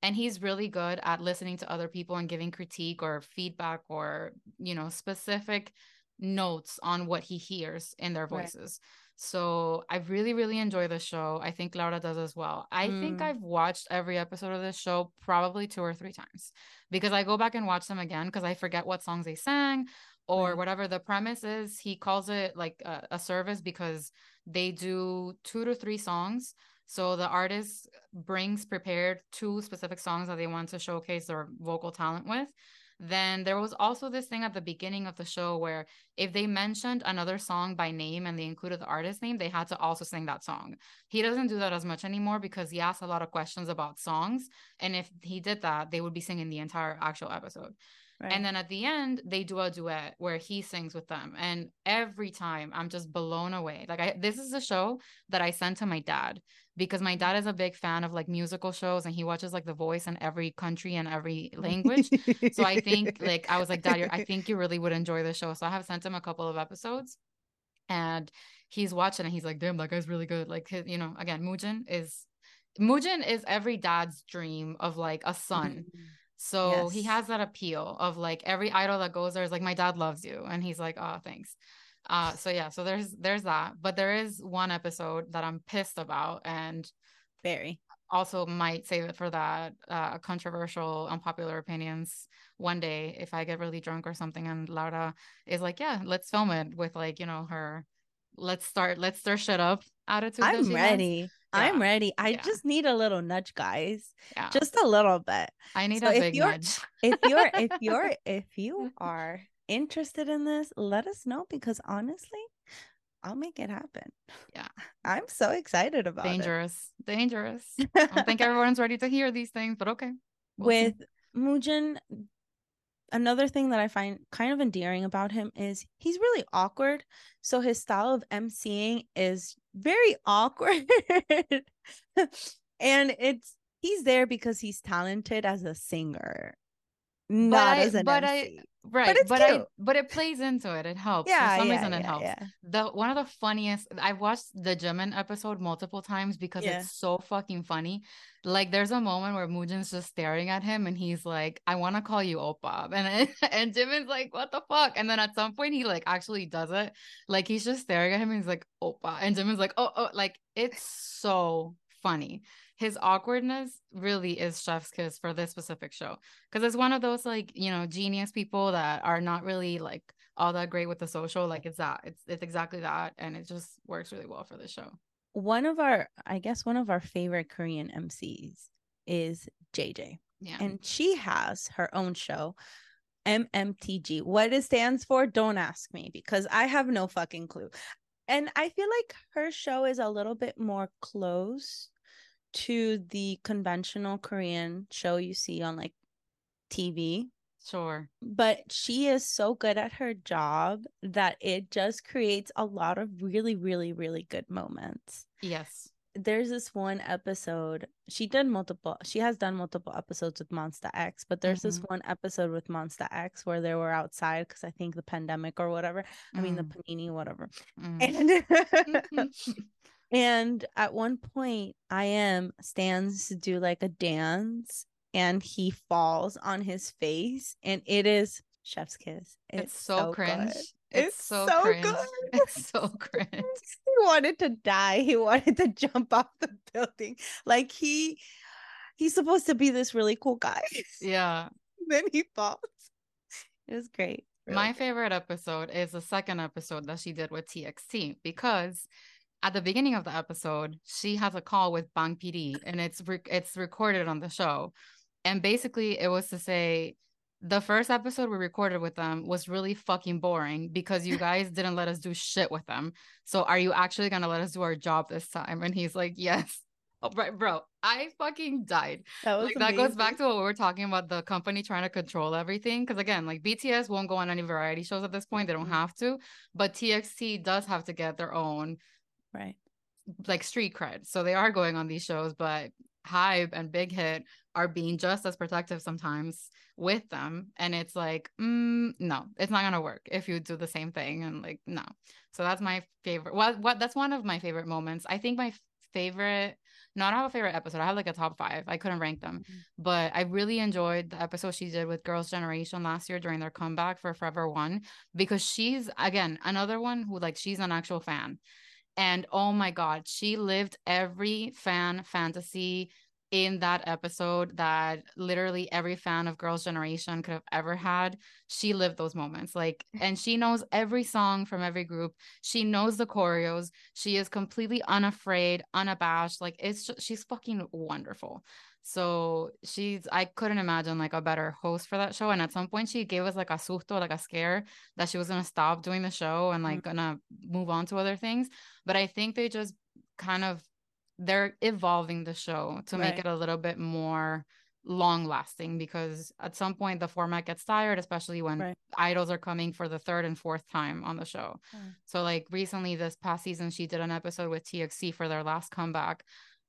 Speaker 1: And he's really good at listening to other people and giving critique or feedback or, you know, specific notes on what he hears in their
Speaker 2: Right.
Speaker 1: voices. So I really, really enjoy the show. I think Laura does as well. I think
Speaker 2: Mm.
Speaker 1: I've watched every episode of this show probably two or three times because I go back and watch them again because I forget what songs they sang or
Speaker 2: Right.
Speaker 1: whatever the premise is. He calls it like a, a service because they do two to three songs. So the artist brings prepared two specific songs that they want to showcase their vocal talent with. Then there was also this thing at the beginning of the show where if they mentioned another song by name and they included the artist name, they had to also sing that song. He doesn't do that as much anymore because he asks a lot of questions about songs. And if he did that, they would be singing the entire actual episode.
Speaker 2: Right.
Speaker 1: And then at the end, they do a duet where he sings with them. And every time I'm just blown away. Like I this is a show that I sent to my dad because my dad is a big fan of like musical shows and he watches like The Voice in every country and every language. so I think like I was like, Dad, you're, I think you really would enjoy the show. So I have sent him a couple of episodes and he's watching and he's like, damn, that guy's really good. Like his, you know, again, Mujin is Mujin is every dad's dream of like a son.
Speaker 2: Mm.
Speaker 1: So he has that appeal of like every idol that goes there is like my dad loves you and he's like oh thanks. Uh so yeah, so there's there's that. But there is one episode that I'm pissed about and
Speaker 2: very.
Speaker 1: also might save it for that uh controversial unpopular opinions one day if I get really drunk or something and Laura is like yeah, let's film it with like, you know, her let's start let's stir shit up attitude.
Speaker 2: I'm
Speaker 1: has.
Speaker 2: ready. I'm ready. I
Speaker 1: Yeah.
Speaker 2: just need a little nudge, guys.
Speaker 1: Yeah.
Speaker 2: Just a little bit.
Speaker 1: I need
Speaker 2: so
Speaker 1: a
Speaker 2: if
Speaker 1: big
Speaker 2: you're-
Speaker 1: nudge.
Speaker 2: If you're if you're if you are interested in this, let us know because honestly, I'll make it happen.
Speaker 1: Yeah.
Speaker 2: I'm so excited about it.
Speaker 1: dangerous. Dangerous. I think everyone's ready to hear these things, but okay. We'll see.
Speaker 2: with Mujin, another thing that I find kind of endearing about him is he's really awkward. So his style of emceeing is very awkward. and it's he's there because he's talented as a singer, not
Speaker 1: I-
Speaker 2: as an
Speaker 1: but I-
Speaker 2: MC.
Speaker 1: Right,
Speaker 2: it's
Speaker 1: but I but it plays into it. It helps.
Speaker 2: yeah,
Speaker 1: For some
Speaker 2: yeah,
Speaker 1: reason it
Speaker 2: yeah,
Speaker 1: helps.
Speaker 2: yeah.
Speaker 1: The one of the funniest I've watched the Jimin episode multiple times because it's so fucking funny. Like there's a moment where Mujin's just staring at him and he's like, I want to call you Oppa. And and Jimin's like, what the fuck? And then at some point he like actually does it. Like he's just staring at him and he's like, Oppa. And Jimin's like, oh, oh, like it's so funny. His awkwardness really is chef's kiss for this specific show. Because it's one of those like, you know, genius people that are not really like all that great with the social. Like it's that. It's it's exactly that. And it just works really well for the show.
Speaker 2: One of our, I guess, one of our favorite Korean MCs is Jaejae.
Speaker 1: Yeah.
Speaker 2: and she has her own show mmtg what it stands for don't ask me because i have no fucking clue and i feel like her show is a little bit more close to the conventional korean show you see on like tv
Speaker 1: sure.
Speaker 2: but she is so good at her job that it just creates a lot of really really really good moments
Speaker 1: Yes.
Speaker 2: there's this one episode she did multiple she has done multiple episodes with Monsta X but there's this one episode with Monsta X where they were outside because i think the pandemic or whatever i mean the
Speaker 1: Mm,
Speaker 2: panini whatever
Speaker 1: mm.
Speaker 2: and and at one point I.M stands to do like a dance and he falls on his face and it is chef's kiss
Speaker 1: It's, so,
Speaker 2: good.
Speaker 1: cringe. It's,
Speaker 2: It's
Speaker 1: so,
Speaker 2: so
Speaker 1: cringe.
Speaker 2: good.
Speaker 1: It's so cringe.
Speaker 2: he wanted to die. He wanted to jump off the building. Like he he's supposed to be this really cool guy.
Speaker 1: Yeah.
Speaker 2: then he falls. It was great. Really
Speaker 1: My
Speaker 2: good.
Speaker 1: favorite episode is the second episode that she did with TXT because at the beginning of the episode, she has a call with Bang PD and it's re- it's recorded on the show. And basically it was to say the first episode we recorded with them was really fucking boring because you guys didn't let us do shit with them. So are you actually going to let us do our job this time? And he's like, "Yes." Oh, right, bro. I fucking died
Speaker 2: that was
Speaker 1: like that goes back to what we were talking about the company trying to control everything because again like bts won't go on any variety shows at this point they don't
Speaker 2: Mhm.
Speaker 1: have to but txt does have to get their own
Speaker 2: right.
Speaker 1: like street cred. So they are going on these shows, but Hybe and Big Hit are being just as protective sometimes with them. And it's like, mm, no, it's not gonna work if you do the same thing. And like, no. So that's my favorite. What what that's one of my favorite moments. I think my favorite no, I don't have a favorite episode. I have like a top five. I couldn't rank them, mm-hmm. but I really enjoyed the episode she did with Girls' Generation last year during their comeback for Forever One because she's again another one who like she's an actual fan. And oh my God, she lived every fan fantasy in that episode that literally every fan of Girls' Generation could have ever had. She lived those moments. Like, and she knows every song from every group. She knows the choreos. She is completely unafraid, unabashed. Like, it's just, she's fucking wonderful. So she's, I couldn't imagine like a better host for that show. And at some point, she gave us like a susto, like a scare that she was going to stop doing the show and like mm-hmm. gonna move on to other things. But I think they just kind of they're evolving the show to right. make it a little bit more long lasting because at some point the format gets tired especially when right. idols are coming for the third and fourth time on the show mm. so like recently this past season she did an episode with TXT for their last comeback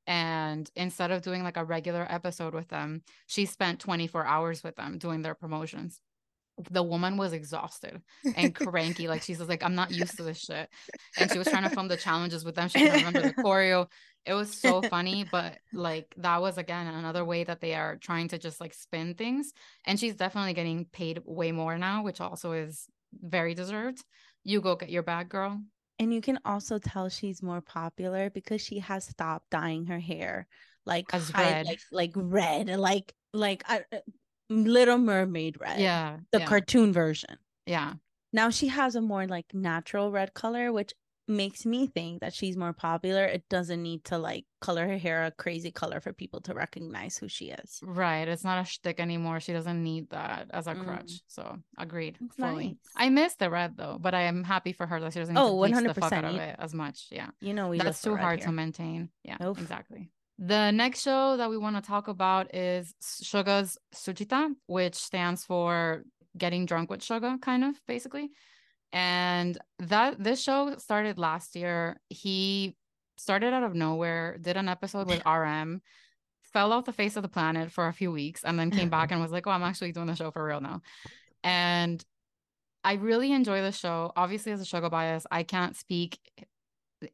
Speaker 1: and instead of doing like a regular episode with them she spent 24 hours with them doing their promotions the woman was exhausted and cranky. like she's like, I'm not used to this shit. And she was trying to film the challenges with them. She couldn't remember the choreo. It was so funny, but like that was again another way that they are trying to just like spin things. And she's definitely getting paid way more now, which also is very deserved. You go get your bag, girl.
Speaker 2: And you can also tell she's more popular because she has stopped dyeing her hair like
Speaker 1: As red.
Speaker 2: like like red, like like I, Little Mermaid red.
Speaker 1: Yeah.
Speaker 2: The
Speaker 1: yeah.
Speaker 2: cartoon version.
Speaker 1: Yeah.
Speaker 2: Now she has a more like natural red color, which makes me think that she's more popular. It doesn't need to like color her hair a crazy color for people to recognize who she is.
Speaker 1: Right. It's not a shtick anymore. She doesn't need that as a mm. crutch. So agreed. It's fully. Nice. I miss the red though, but I am happy for her that she doesn't oh, to 100%. the fuck out of it as much. Yeah.
Speaker 2: You know,
Speaker 1: that's too hard to maintain. Yeah. Oof. Exactly. The next show that we want to talk about is Suga's Suchwita, which stands for getting drunk with sugar, kind of basically. And that this show started last year. He started out of nowhere, did an episode with RM, fell off the face of the planet for a few weeks, and then came back and was like, Oh, I'm actually doing the show for real now. And I really enjoy the show. Obviously, as a Suga bias, I can't speak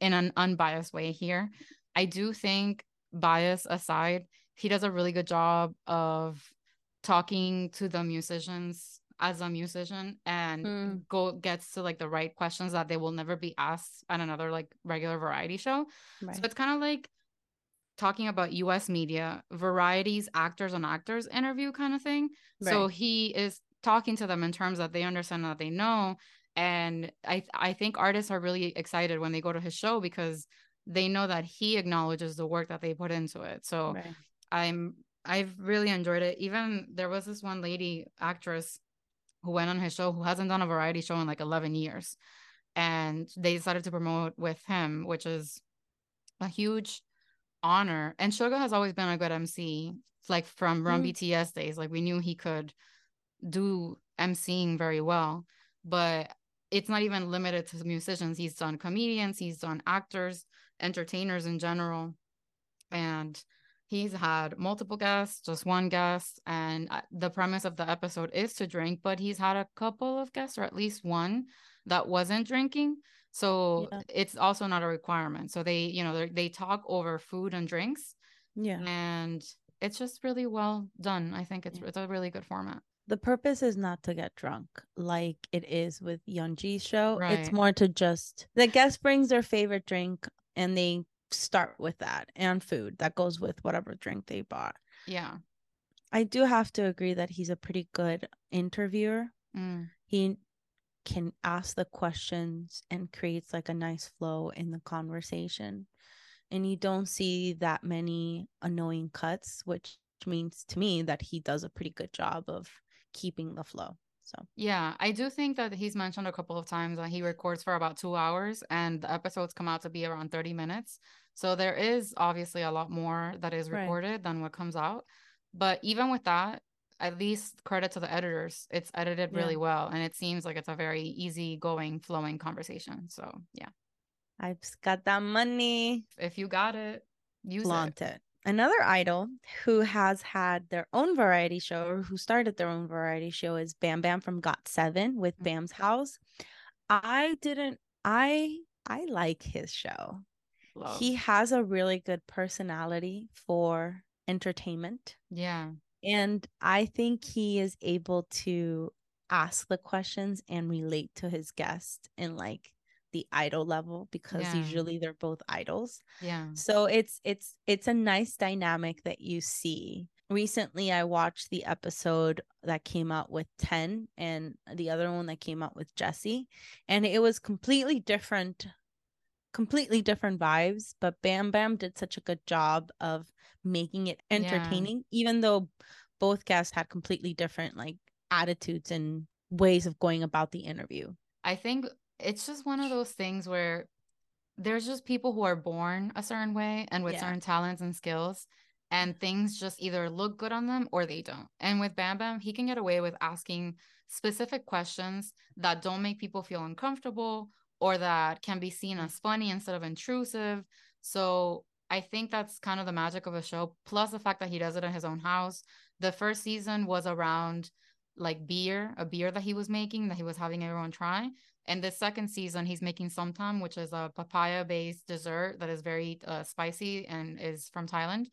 Speaker 1: in an unbiased way here. I do think bias aside, he does a really good job of talking to the musicians as a musician and mm. go gets to like the right questions that they will never be asked at another like regular variety show. Right. So it's kind of like talking about US media, varieties, actors on actors interview kind of thing. Right. So he is talking to them in terms that they understand that they know. And I I think artists are really excited when they go to his show because they know that he acknowledges the work that they put into it. So right. I'm I've really enjoyed it. Even there was this one lady actress who went on his show who hasn't done a variety show in like 11 years and they decided to promote with him which is a huge honor and Suga has always been a good MC like from Run mm-hmm. BTS days like we knew he could do MCing very well but it's not even limited to musicians he's done comedians he's done actors entertainers in general. And he's had multiple guests, just one guest. And uh, the premise of the episode is to drink, but he's had a couple of guests, or at least one that wasn't drinking. So yeah. it's also not a requirement. So they, you know, they talk over food and drinks.
Speaker 2: Yeah.
Speaker 1: And it's just really well done. I think it's yeah. it's a really good format.
Speaker 2: The purpose is not to get drunk like it is with Young Ji's show. Right. It's more to just the guest brings their favorite drink and they start with that and food that goes with whatever drink they bought.
Speaker 1: Yeah.
Speaker 2: I do have to agree that he's a pretty good interviewer.
Speaker 1: Mm.
Speaker 2: He can ask the questions and creates like a nice flow in the conversation. And you don't see that many annoying cuts, which means to me that he does a pretty good job of keeping the flow. So
Speaker 1: yeah, I do think that he's mentioned a couple of times that he records for about two hours and the episodes come out to be around 30 minutes. So there is obviously a lot more that is recorded right. than what comes out. But even with that, at least credit to the editors. It's edited really yeah. well and it seems like it's a very easy going, flowing conversation. So yeah.
Speaker 2: I've got that money.
Speaker 1: If you got it, use
Speaker 2: Flaunt
Speaker 1: it.
Speaker 2: it. Another idol who has had their own variety show or who started their own variety show is Bam Bam from Got Seven with
Speaker 1: Mm.
Speaker 2: Bam's House. I didn't I I like his show.
Speaker 1: Love.
Speaker 2: He has a really good personality for entertainment.
Speaker 1: yeah.
Speaker 2: And I think he is able to ask the questions and relate to his guest in like the idol level because
Speaker 1: Yeah.
Speaker 2: usually they're both idols.
Speaker 1: Yeah.
Speaker 2: So it's it's it's a nice dynamic that you see. Recently I watched the episode that came out with 10 and the other one that came out with Jessi and it was completely different completely different vibes, but Bam Bam did such a good job of making it
Speaker 1: Yeah.
Speaker 2: entertaining even though both guests had completely different like attitudes and ways of going about the interview.
Speaker 1: I think it's just one of those things where there's just people who are born a certain way and with
Speaker 2: Yeah.
Speaker 1: certain talents and skills, and things just either look good on them or they don't. And with Bam Bam, he can get away with asking specific questions that don't make people feel uncomfortable or that can be seen as funny instead of intrusive. So I think that's kind of the magic of a show, plus the fact that he does it in his own house. The first season was around like beer, a beer that he was making that he was having everyone try. And the second season, he's making somtam, which is a papaya-based dessert that is very uh, spicy and is from Thailand.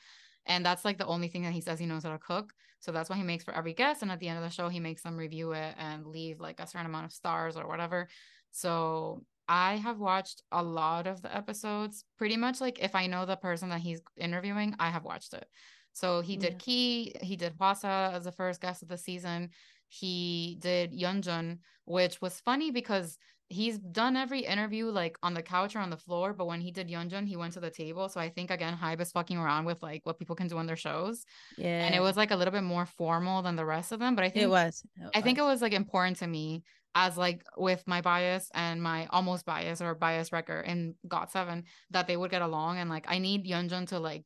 Speaker 1: And that's like the only thing that he says he knows how to cook. So that's what he makes for every guest. And at the end of the show, he makes them review it and leave like a certain amount of stars or whatever. So I have watched a lot of the episodes. Pretty much like if I know the person that he's interviewing, I have watched it. So he did
Speaker 2: Yeah.
Speaker 1: Key, he did Hwasa as the first guest of the season. He did Yeonjun, which was funny because he's done every interview like on the couch or on the floor, but when he did Yeonjun, he went to the table. So I think again, Hybe is fucking around with like what people can do on their shows.
Speaker 2: Yeah.
Speaker 1: And it was like a little bit more formal than the rest of them. But I think
Speaker 2: it was.
Speaker 1: I think it was like important to me as like with my bias and my almost bias or bias wrecker in Got Seven that they would get along and like I need Yeonjun to like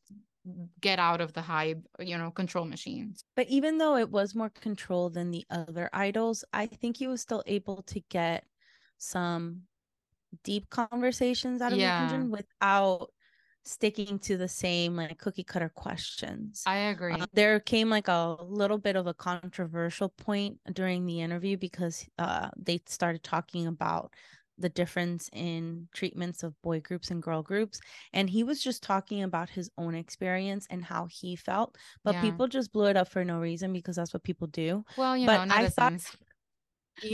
Speaker 1: get out of the Hybe, you know, control machines.
Speaker 2: But even though it was more controlled than the other idols, I think he was still able to get some deep conversations out of
Speaker 1: Yeah.
Speaker 2: Yeonjun without sticking to the same like cookie cutter questions.
Speaker 1: I agree.
Speaker 2: Uh, there came like a little bit of a controversial point during the interview because uh, they started talking about the difference in treatments of boy groups and girl groups and he was just talking about his own experience and how he felt but
Speaker 1: Yeah.
Speaker 2: people just blew it up for no reason because that's what people do
Speaker 1: well, you
Speaker 2: but
Speaker 1: know,
Speaker 2: I thought-.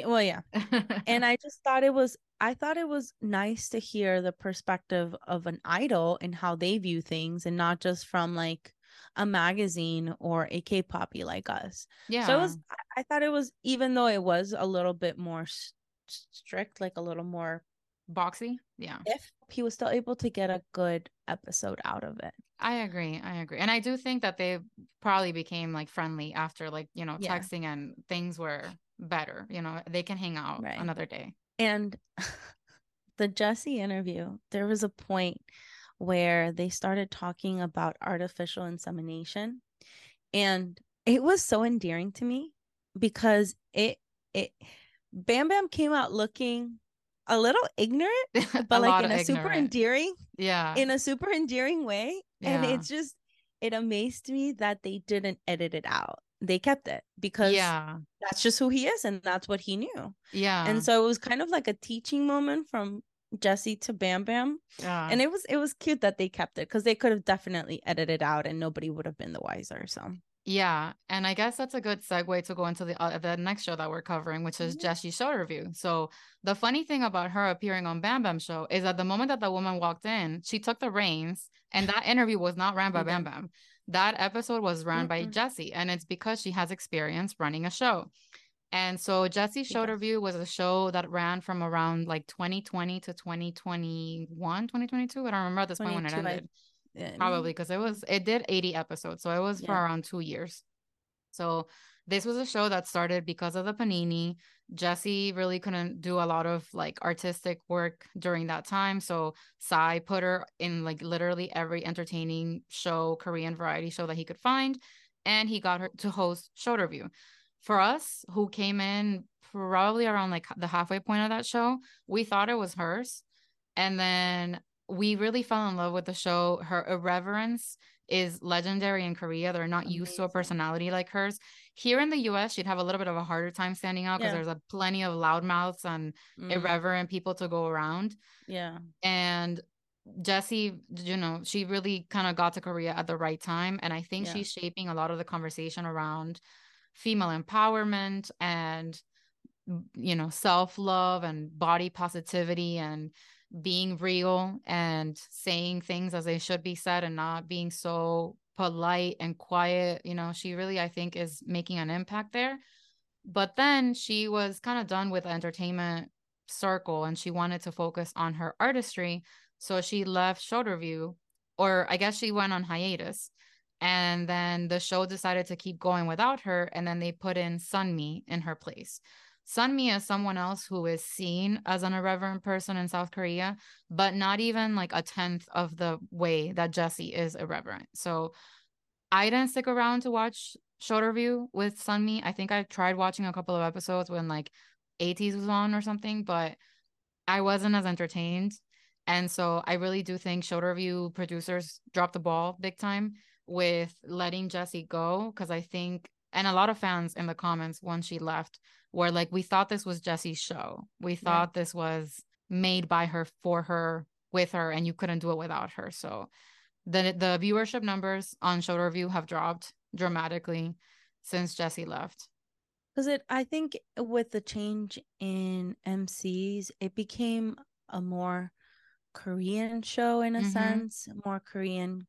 Speaker 2: Well yeah and i just thought it was i thought it was nice to hear the perspective of an idol and how they view things and not just from like a magazine or a k-poppy like us
Speaker 1: yeah.
Speaker 2: so it was I- thought it was even though it was a little bit more s- strict like a little more
Speaker 1: boxy. Yeah.
Speaker 2: if he was still able to get a good episode out of it
Speaker 1: I agree. I agree. And I do think that they probably became like friendly after like, you know,
Speaker 2: Yeah.
Speaker 1: texting and things were better. You know, they can hang out
Speaker 2: Right.
Speaker 1: another day.
Speaker 2: And the Jessi interview, there was a point where they started talking about artificial insemination. And it was so endearing to me because it it Bam Bam came out looking a little ignorant, but like in a super endearing,
Speaker 1: Yeah.
Speaker 2: in a super endearing way. And it's just it amazed me that they didn't edit it out. They kept it because
Speaker 1: yeah.
Speaker 2: that's just who he is and that's what he knew.
Speaker 1: Yeah.
Speaker 2: And so it was kind of like a teaching moment from Jessi to Bam Bam.
Speaker 1: yeah.
Speaker 2: And it was it was cute that they kept it because they could have definitely edited out and nobody would have been the wiser. So
Speaker 1: Yeah, and I guess that's a good segue to go into the uh, the next show that we're covering, which is
Speaker 2: Mhm.
Speaker 1: Jessi Showterview. So the funny thing about her appearing on Bam Bam Show is that the moment that the woman walked in, she took the reins, and that interview was not ran by
Speaker 2: She
Speaker 1: Bam. Bam. That episode was run by
Speaker 2: Mm-mm.
Speaker 1: Jessi, and it's because she has experience running a show. And so
Speaker 2: Jessi
Speaker 1: Show
Speaker 2: does.
Speaker 1: Review was a show that ran from around like 2020 to 2021, 2022. I don't remember at this point when it
Speaker 2: 22, I-
Speaker 1: ended
Speaker 2: yeah,
Speaker 1: probably mm-hmm. because it was it did 80 episodes so it was for around two years so this was a show that started because of the panini Jessi really couldn't do a lot of like artistic work during that time so PSY put her in like literally every entertaining show korean variety show that he could find and he got her to host Showterview for us who came in probably around like the halfway point of that show we thought it was hers And then we really fell in love with the show. Her irreverence is legendary in Korea. They're not Amazing. used to a personality like hers. Here in the US, she'd have a little bit of a harder time standing out because yeah. there's a plenty of loudmouths and mm. irreverent people to go around.
Speaker 2: Yeah.
Speaker 1: And Jessi, you know, she really kind of got to Korea at the right time. And I think yeah. she's shaping a lot of the conversation around female empowerment and, you know, self love and body positivity and being real and saying things as they should be said and not being so polite and quiet. You know, she really, I think, is making an impact there. But then she was kind of done with the entertainment circle and she wanted to focus on her artistry. So she left Showterview, or I guess she went on hiatus. And then the show decided to keep going without her. And then they put in Sunmi in her place. Sunmi is someone else who is seen as an irreverent person in South Korea, but not even like a tenth of the way that Jessi is irreverent. So I didn't stick around to watch Showterview with Sun Sunmi. I think I tried watching a couple of episodes when like ATEEZ was on or something, but I wasn't as entertained. And so I really do think Showterview producers dropped the ball big time with letting Jessi go because I think and a lot of fans in the comments once she left were like we thought this was Jessi's show. We thought this was made by her for her with her and you couldn't do it without her. So the the viewership numbers on Showterview have dropped dramatically since Jessi left.
Speaker 2: Cuz it I think with the change in MCs it became a more Korean show in a mm-hmm. sense, more Korean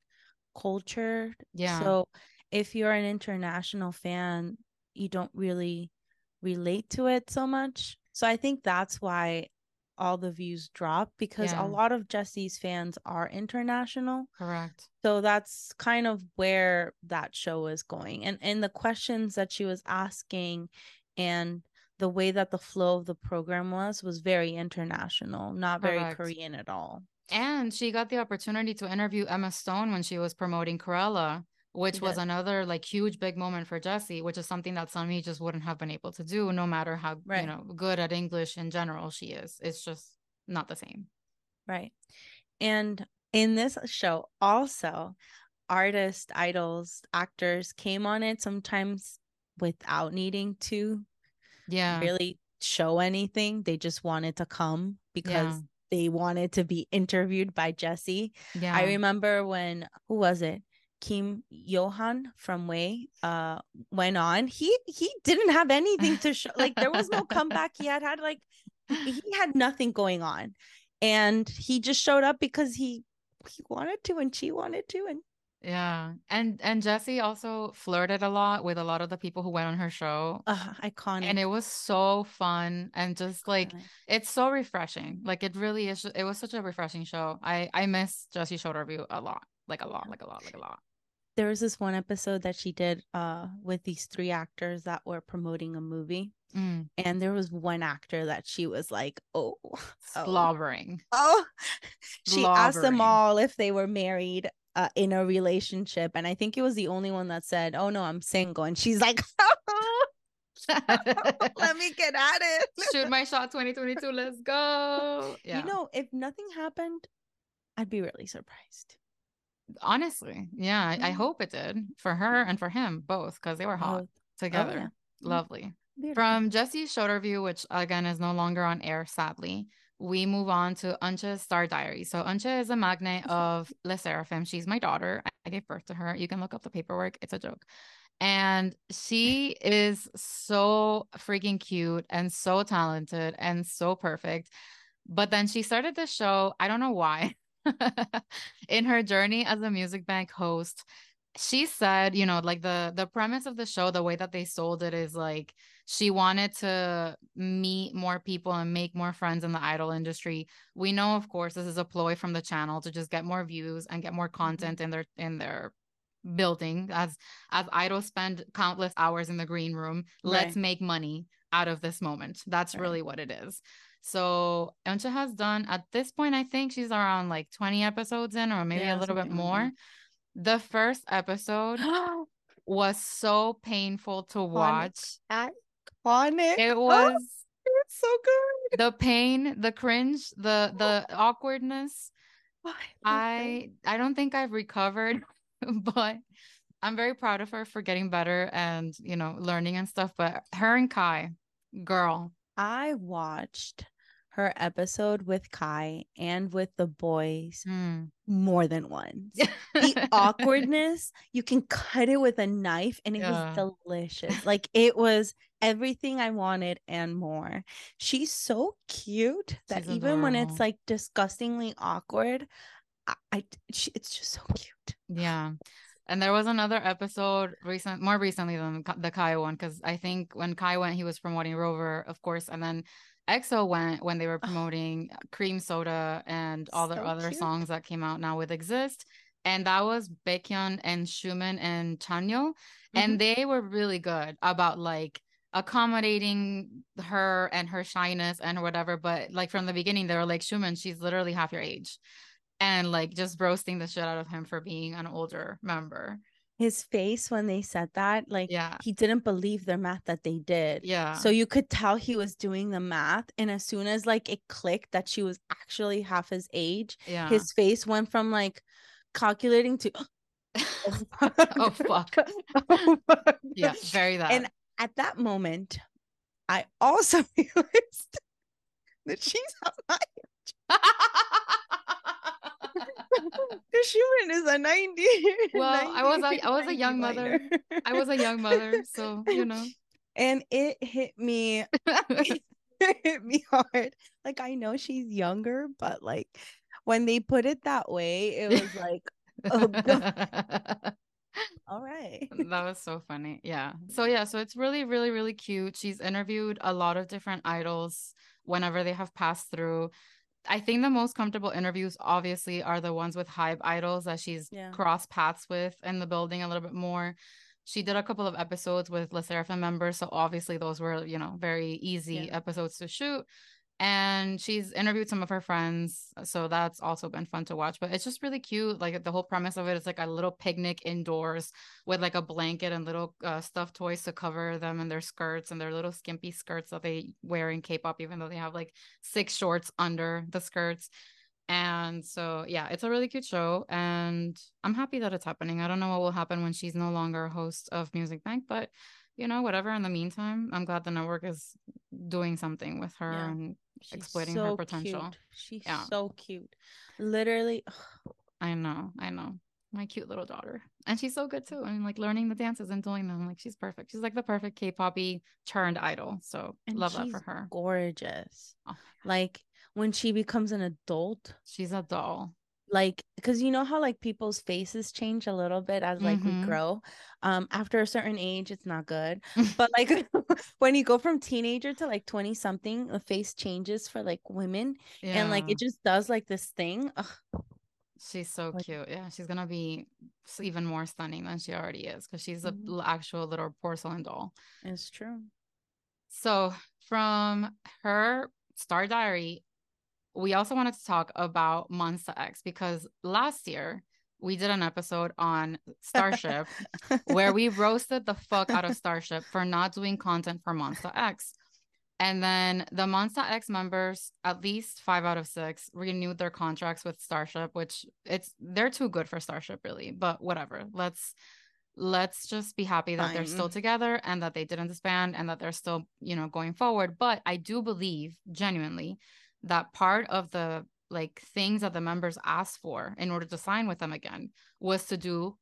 Speaker 2: culture.
Speaker 1: Yeah.
Speaker 2: So if you're an international fan, you don't really relate to it so much. So I think that's why all the views drop because yeah. a lot of Jessi's fans are international.
Speaker 1: Correct.
Speaker 2: So that's kind of where that show is going. And and the questions that she was asking and the way that the flow of the program was was very international, not very Correct. Korean at all.
Speaker 1: And she got the opportunity to interview Emma Stone when she was promoting Cruella which was another like huge big moment for Jessi, which is something that Sunmi just wouldn't have been able to do, no matter how right. you know good at English in general she is. It's just not the same.
Speaker 2: Right. And in this show, also, artists, idols, actors came on it sometimes without needing to
Speaker 1: yeah
Speaker 2: really show anything. They just wanted to come because yeah. they wanted to be interviewed by Jessi. Yeah. I remember when who was it? Kim Yohan from WEi uh went on, he he didn't have anything to show. Like there was no comeback. He had had like he had nothing going on, and he just showed up because he he wanted to and she wanted to and
Speaker 1: yeah. And and Jessi also flirted a lot with a lot of the people who went on her show.
Speaker 2: Uh, iconic.
Speaker 1: And it was so fun and just like iconic. it's so refreshing. Like it really is it was such a refreshing show. I i miss Jessi Showterview a lot. Like a lot like a lot like a lot
Speaker 2: there was this one episode that she did uh with these three actors that were promoting a movie mm. and there was one actor that she was like oh,
Speaker 1: oh. slobbering
Speaker 2: oh, oh. she slobbering. asked them all if they were married uh, in a relationship and i think it was the only one that said oh no i'm single and she's like let me get at it
Speaker 1: shoot my shot 2022 let's go
Speaker 2: yeah. you know if nothing happened i'd be really surprised
Speaker 1: honestly yeah I, I, mm-hmm. hope it did for her and for him both because they were hot oh, together oh, yeah. Mm-hmm. lovely Beautiful. from Jessi Showterview which again is no longer on air sadly we move on to Eunchae's Star Diary. So Euncha is a maknae of Le Sserafim. She's my daughter. I gave birth to her. You can look up the paperwork. It's a joke. And she is so freaking cute and so talented and so perfect. But then she started the show. I don't know why. in her journey as a music bank host she said you know like the the premise of the show the way that they sold it is like she wanted to meet more people and make more friends in the idol industry we know of course this is a ploy from the channel to just get more views and get more mm-hmm. content in their in their building as as idols spend countless hours in the green room right. let's make money out of this moment that's right. really what it is so Eunchae has done at this point, I think she's around like 20 episodes in, or maybe yeah, a little bit more. The first episode was so painful to watch.
Speaker 2: Iconic.
Speaker 1: It was
Speaker 2: so good.
Speaker 1: The pain, the cringe, the the awkwardness. I I don't think I've recovered, but I'm very proud of her for getting better and you know learning and stuff. But her and Kai, girl,
Speaker 2: I watched her episode with Kai and with the boys
Speaker 1: mm.
Speaker 2: more than once. the awkwardness, you can cut it with a knife and it
Speaker 1: Yeah.
Speaker 2: was delicious. Like it was everything I wanted and more. She's so cute that
Speaker 1: She's
Speaker 2: even when it's like disgustingly awkward, I, I she, it's just so cute.
Speaker 1: Yeah. And there was another episode recent, more recently than the Kai one, because I think when Kai went, he was promoting Rover, of course, and then EXO went when they were promoting Cream Soda and all the
Speaker 2: So
Speaker 1: other
Speaker 2: cute.
Speaker 1: songs that came out now with Exist, and that was Baekhyun and Xiumin and Chanyeol,
Speaker 2: Mm-hmm.
Speaker 1: and they were really good about like accommodating her and her shyness and whatever. But like from the beginning, they were like, Xiumin, she's literally half your age. And like just roasting the shit out of him for being an older member.
Speaker 2: His face when they said that, like
Speaker 1: Yeah.
Speaker 2: he didn't believe their math that they did.
Speaker 1: Yeah.
Speaker 2: So you could tell he was doing the math. And as soon as like it clicked that she was actually half his age,
Speaker 1: yeah.
Speaker 2: his face went from like calculating to
Speaker 1: Oh, fuck.
Speaker 2: Oh, fuck.
Speaker 1: yeah, very that.
Speaker 2: And at that moment, I also realized that she's not my the Xiumin is a 90.
Speaker 1: Well, I was a-
Speaker 2: 90
Speaker 1: I was a young
Speaker 2: 90
Speaker 1: mother.
Speaker 2: minor.
Speaker 1: I was a young mother, so you know.
Speaker 2: And it hit me it hit me hard. Like I know she's younger, but like when they put it that way, it was like, oh god. All right.
Speaker 1: that was so funny. Yeah. So yeah, so it's really, really, really cute. She's interviewed a lot of different idols whenever they have passed through. I think the most comfortable interviews obviously are the ones with Hybe idols that she's
Speaker 2: Yeah.
Speaker 1: crossed paths with in the building a little bit more. She did a couple of episodes with LE SSERAFIM members, so obviously those were, you know, very easy
Speaker 2: Yeah.
Speaker 1: episodes to shoot. And she's interviewed some of her friends, so that's also been fun to watch. But it's just really cute. Like the whole premise of it is like a little picnic indoors with like a blanket and little uh, stuffed toys to cover them and their skirts and their little skimpy skirts that they wear in K-pop, even though they have like six shorts under the skirts. And so, yeah, it's a really cute show, and I'm happy that it's happening. I don't know what will happen when she's no longer a host of Music Bank, but you know, whatever. In the meantime, I'm glad the network is doing something with her
Speaker 2: Yeah.
Speaker 1: and
Speaker 2: She's
Speaker 1: exploiting her potential.
Speaker 2: Cute. She's
Speaker 1: Yeah.
Speaker 2: so cute. Literally,
Speaker 1: I know, I know. My cute little daughter. And she's so good too. I mean, like learning the dances and doing them. Like she's perfect. She's like the perfect K-poppy turned idol. So
Speaker 2: and
Speaker 1: love that for her.
Speaker 2: gorgeous.
Speaker 1: Oh,
Speaker 2: Like when she becomes an adult,
Speaker 1: she's a doll.
Speaker 2: Like because you know how like people's faces change a little bit as like
Speaker 1: Mhm.
Speaker 2: we grow um after a certain age it's not good but like when you go from teenager to like 20 something the face changes for like women and like it just does like this thing Ugh,
Speaker 1: She's so
Speaker 2: Like-
Speaker 1: cute. Yeah, she's gonna be even more stunning than she already is because she's a
Speaker 2: Mhm.
Speaker 1: l- actual little porcelain doll.
Speaker 2: it's true
Speaker 1: So from her Star Diary, we also wanted to talk about Monsta X because last year we did an episode on Starship where we roasted the fuck out of Starship for not doing content for Monsta X. And then the Monsta X members, at least five out of six, renewed their contracts with Starship, which it's they're too good for Starship, really. But whatever. Let's let's just be happy that they're still together and that they didn't disband and that they're still, you know, going forward. But I do believe genuinely that part of the like things that the members asked for in order to sign with them again was to do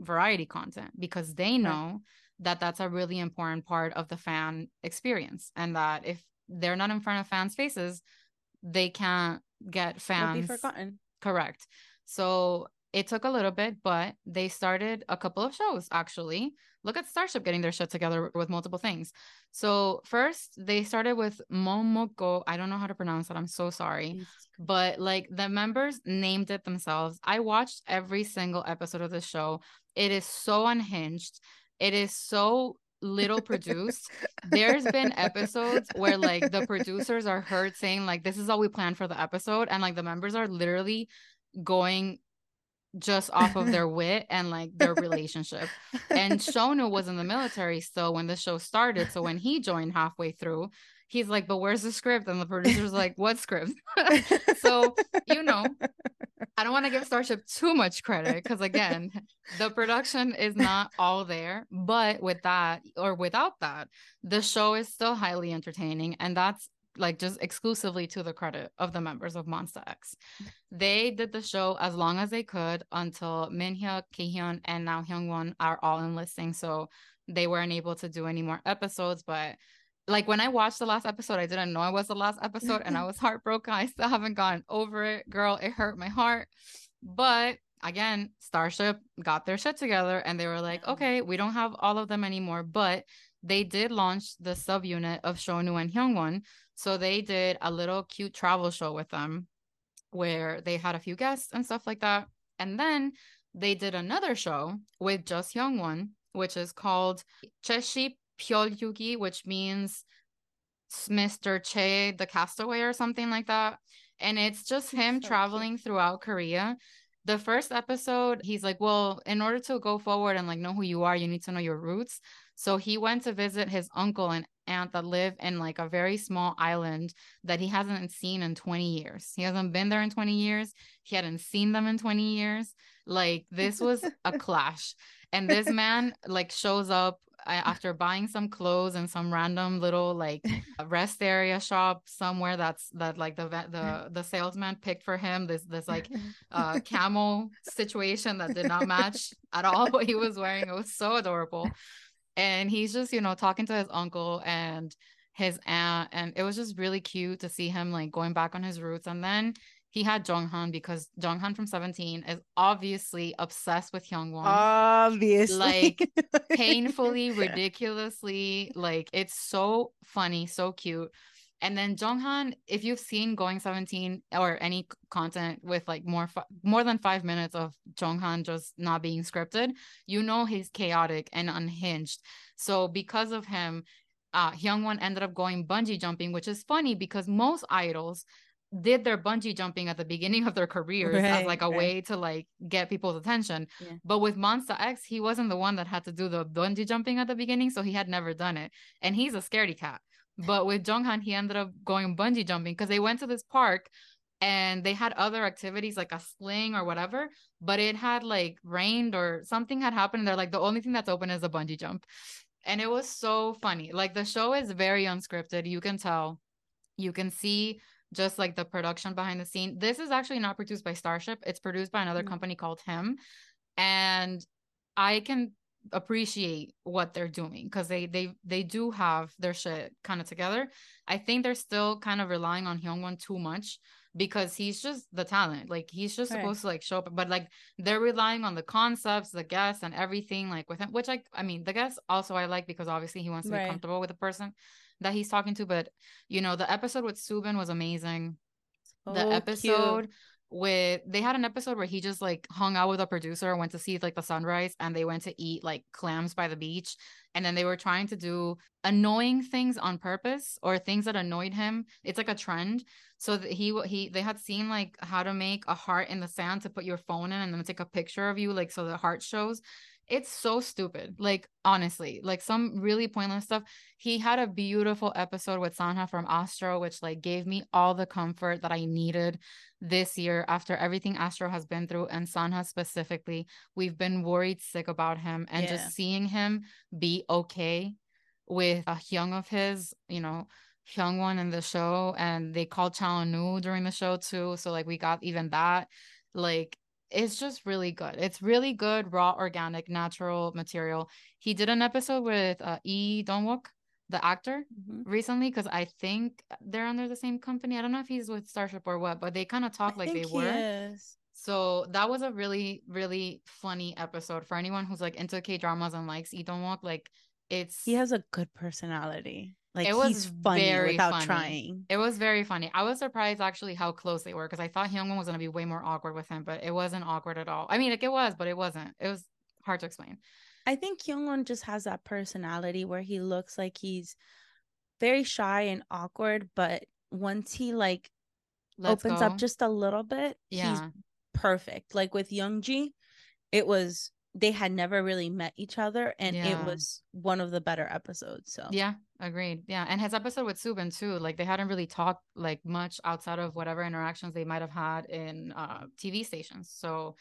Speaker 1: variety content because they know that that's a really important part of the fan experience and that if they're not in front of fans faces they can't get
Speaker 2: Won't be
Speaker 1: fans
Speaker 2: forgotten.
Speaker 1: Correct. So it took a little bit but they started a couple of shows actually look at starship getting their shit together with multiple things so first they started with momoko i don't know how to pronounce that i'm so sorry but like the members named it themselves. I watched every single episode of the show. It is so unhinged. It is so little produced. There's been episodes where like the producers are heard saying like this is all we planned for the episode and like the members are literally going just off of their wit and like their relationship. And Shownu was in the military still when the show started. So when he joined halfway through, he's like, but where's the script? And the producer's like, what script? so, you know, I don't want to give Starship too much credit because, again, the production is not all there. But with that or without that, the show is still highly entertaining. And that's like just exclusively to the credit of the members of Monsta X. Mm. They did the show as long as they could until Minhyuk, Kihyun, and now Hyungwon are all enlisting. So they weren't able to do any more episodes. But like when I watched the last episode, I didn't know it was the last episode and I was heartbroken. I still haven't gotten over it. Girl, it hurt my heart. But again, Starship got their shit together and they were like, okay, we don't have all of them anymore, but they did launch the subunit of Shownu and Hyungwon. So they did a little cute travel show with them where they had a few guests and stuff like that. And then they did another show with just Hyungwon, which is called Cheshi Pyolyugi, which means Mr. Che the Castaway or something like that. And it's just him so traveling cute. throughout Korea. The first episode, he's like, Well, in order to go forward and like know who you are, you need to know your roots. So he went to visit his uncle and aunt that live in like a very small island that he hasn't seen in 20 years. He hasn't been there in 20 years. He hadn't seen them in 20 years. Like this was a clash. And this man like shows up after buying some clothes and some random little like rest area shop somewhere that's that like the the the salesman picked for him this this like uh camel situation that did not match at all what he was wearing it was so adorable and he's just you know talking to his uncle and his aunt and it was just really cute to see him like going back on his roots and then he had Jeonghan because Jeonghan from 17 is obviously obsessed with Hyungwon.
Speaker 2: Obviously.
Speaker 1: Like painfully, ridiculously, like it's so funny, so cute. And then Jeonghan, if you've seen Going 17 or any content with like more more than five minutes of Jeonghan just not being scripted, you know he's chaotic and unhinged. So because of him, uh Hyungwon ended up going bungee jumping, which is funny because most idols did their bungee jumping at the beginning of their careers right, as like a right. way to like get people's attention. Yeah. But with Monsta X, he wasn't the one that had to do the bungee jumping at the beginning, so he had never done it. And he's a scaredy cat. But with Jeonghan, he ended up going bungee jumping because they went to this park and they had other activities like a sling or whatever, but it had like rained or something had happened. And they're like, the only thing that's open is a bungee jump. And it was so funny. Like the show is very unscripted. You can tell. You can see just like the production behind the scene. This is actually not produced by Starship. It's produced by another mm-hmm. company called Him. And I can appreciate what they're doing because they they they do have their shit kind of together. I think they're still kind of relying on Hyungwon too much because he's just the talent. Like he's just right. supposed to like show up, but like they're relying on the concepts, the guests, and everything like with him. Which I I mean the guests also I like because obviously he wants to right. be comfortable with the person that he's talking to. But you know the episode with Subin was amazing. So the oh, episode cute with they had an episode where he just like hung out with a producer went to see like the sunrise and they went to eat like clams by the beach and then they were trying to do annoying things on purpose or things that annoyed him. It's like a trend. So that he he they had seen like how to make a heart in the sand to put your phone in and then take a picture of you like so the heart shows it's so stupid. Like honestly, like some really pointless stuff. He had a beautiful episode with Sanha from Astro, which like gave me all the comfort that I needed this year after everything Astro has been through and Sanha specifically. We've been worried sick about him and yeah. just seeing him be okay with a young of his, you know, Hyungwon in the show and they called Cha Eunwoo during the show too. So like we got even that. Like it's just really good. It's really good, raw, organic, natural material. He did an episode with uh, Lee Dongwook, the actor, mm-hmm. recently because I think they're under the same company. I don't know if he's with Starship or what, but they kind of talk I like they were. Is. So that was a really, really funny episode for anyone who's like into K dramas and likes Lee Dongwook. Like it's
Speaker 2: he has a good personality. Like it was funny very without funny. trying.
Speaker 1: It was very funny. I was surprised actually how close they were because I thought Hyungwon was gonna be way more awkward with him, but it wasn't awkward at all. I mean, like it was, but it wasn't. It was hard to explain.
Speaker 2: I think Hyungwon just has that personality where he looks like he's very shy and awkward, but once he like Let's opens go. up just a little bit, yeah. he's perfect. Like with Young Ji, it was they had never really met each other and yeah. it was one of the better episodes so
Speaker 1: yeah agreed. Yeah, and his episode with Subin too. Like they hadn't really talked like much outside of whatever interactions they might have had in uh, TV stations. So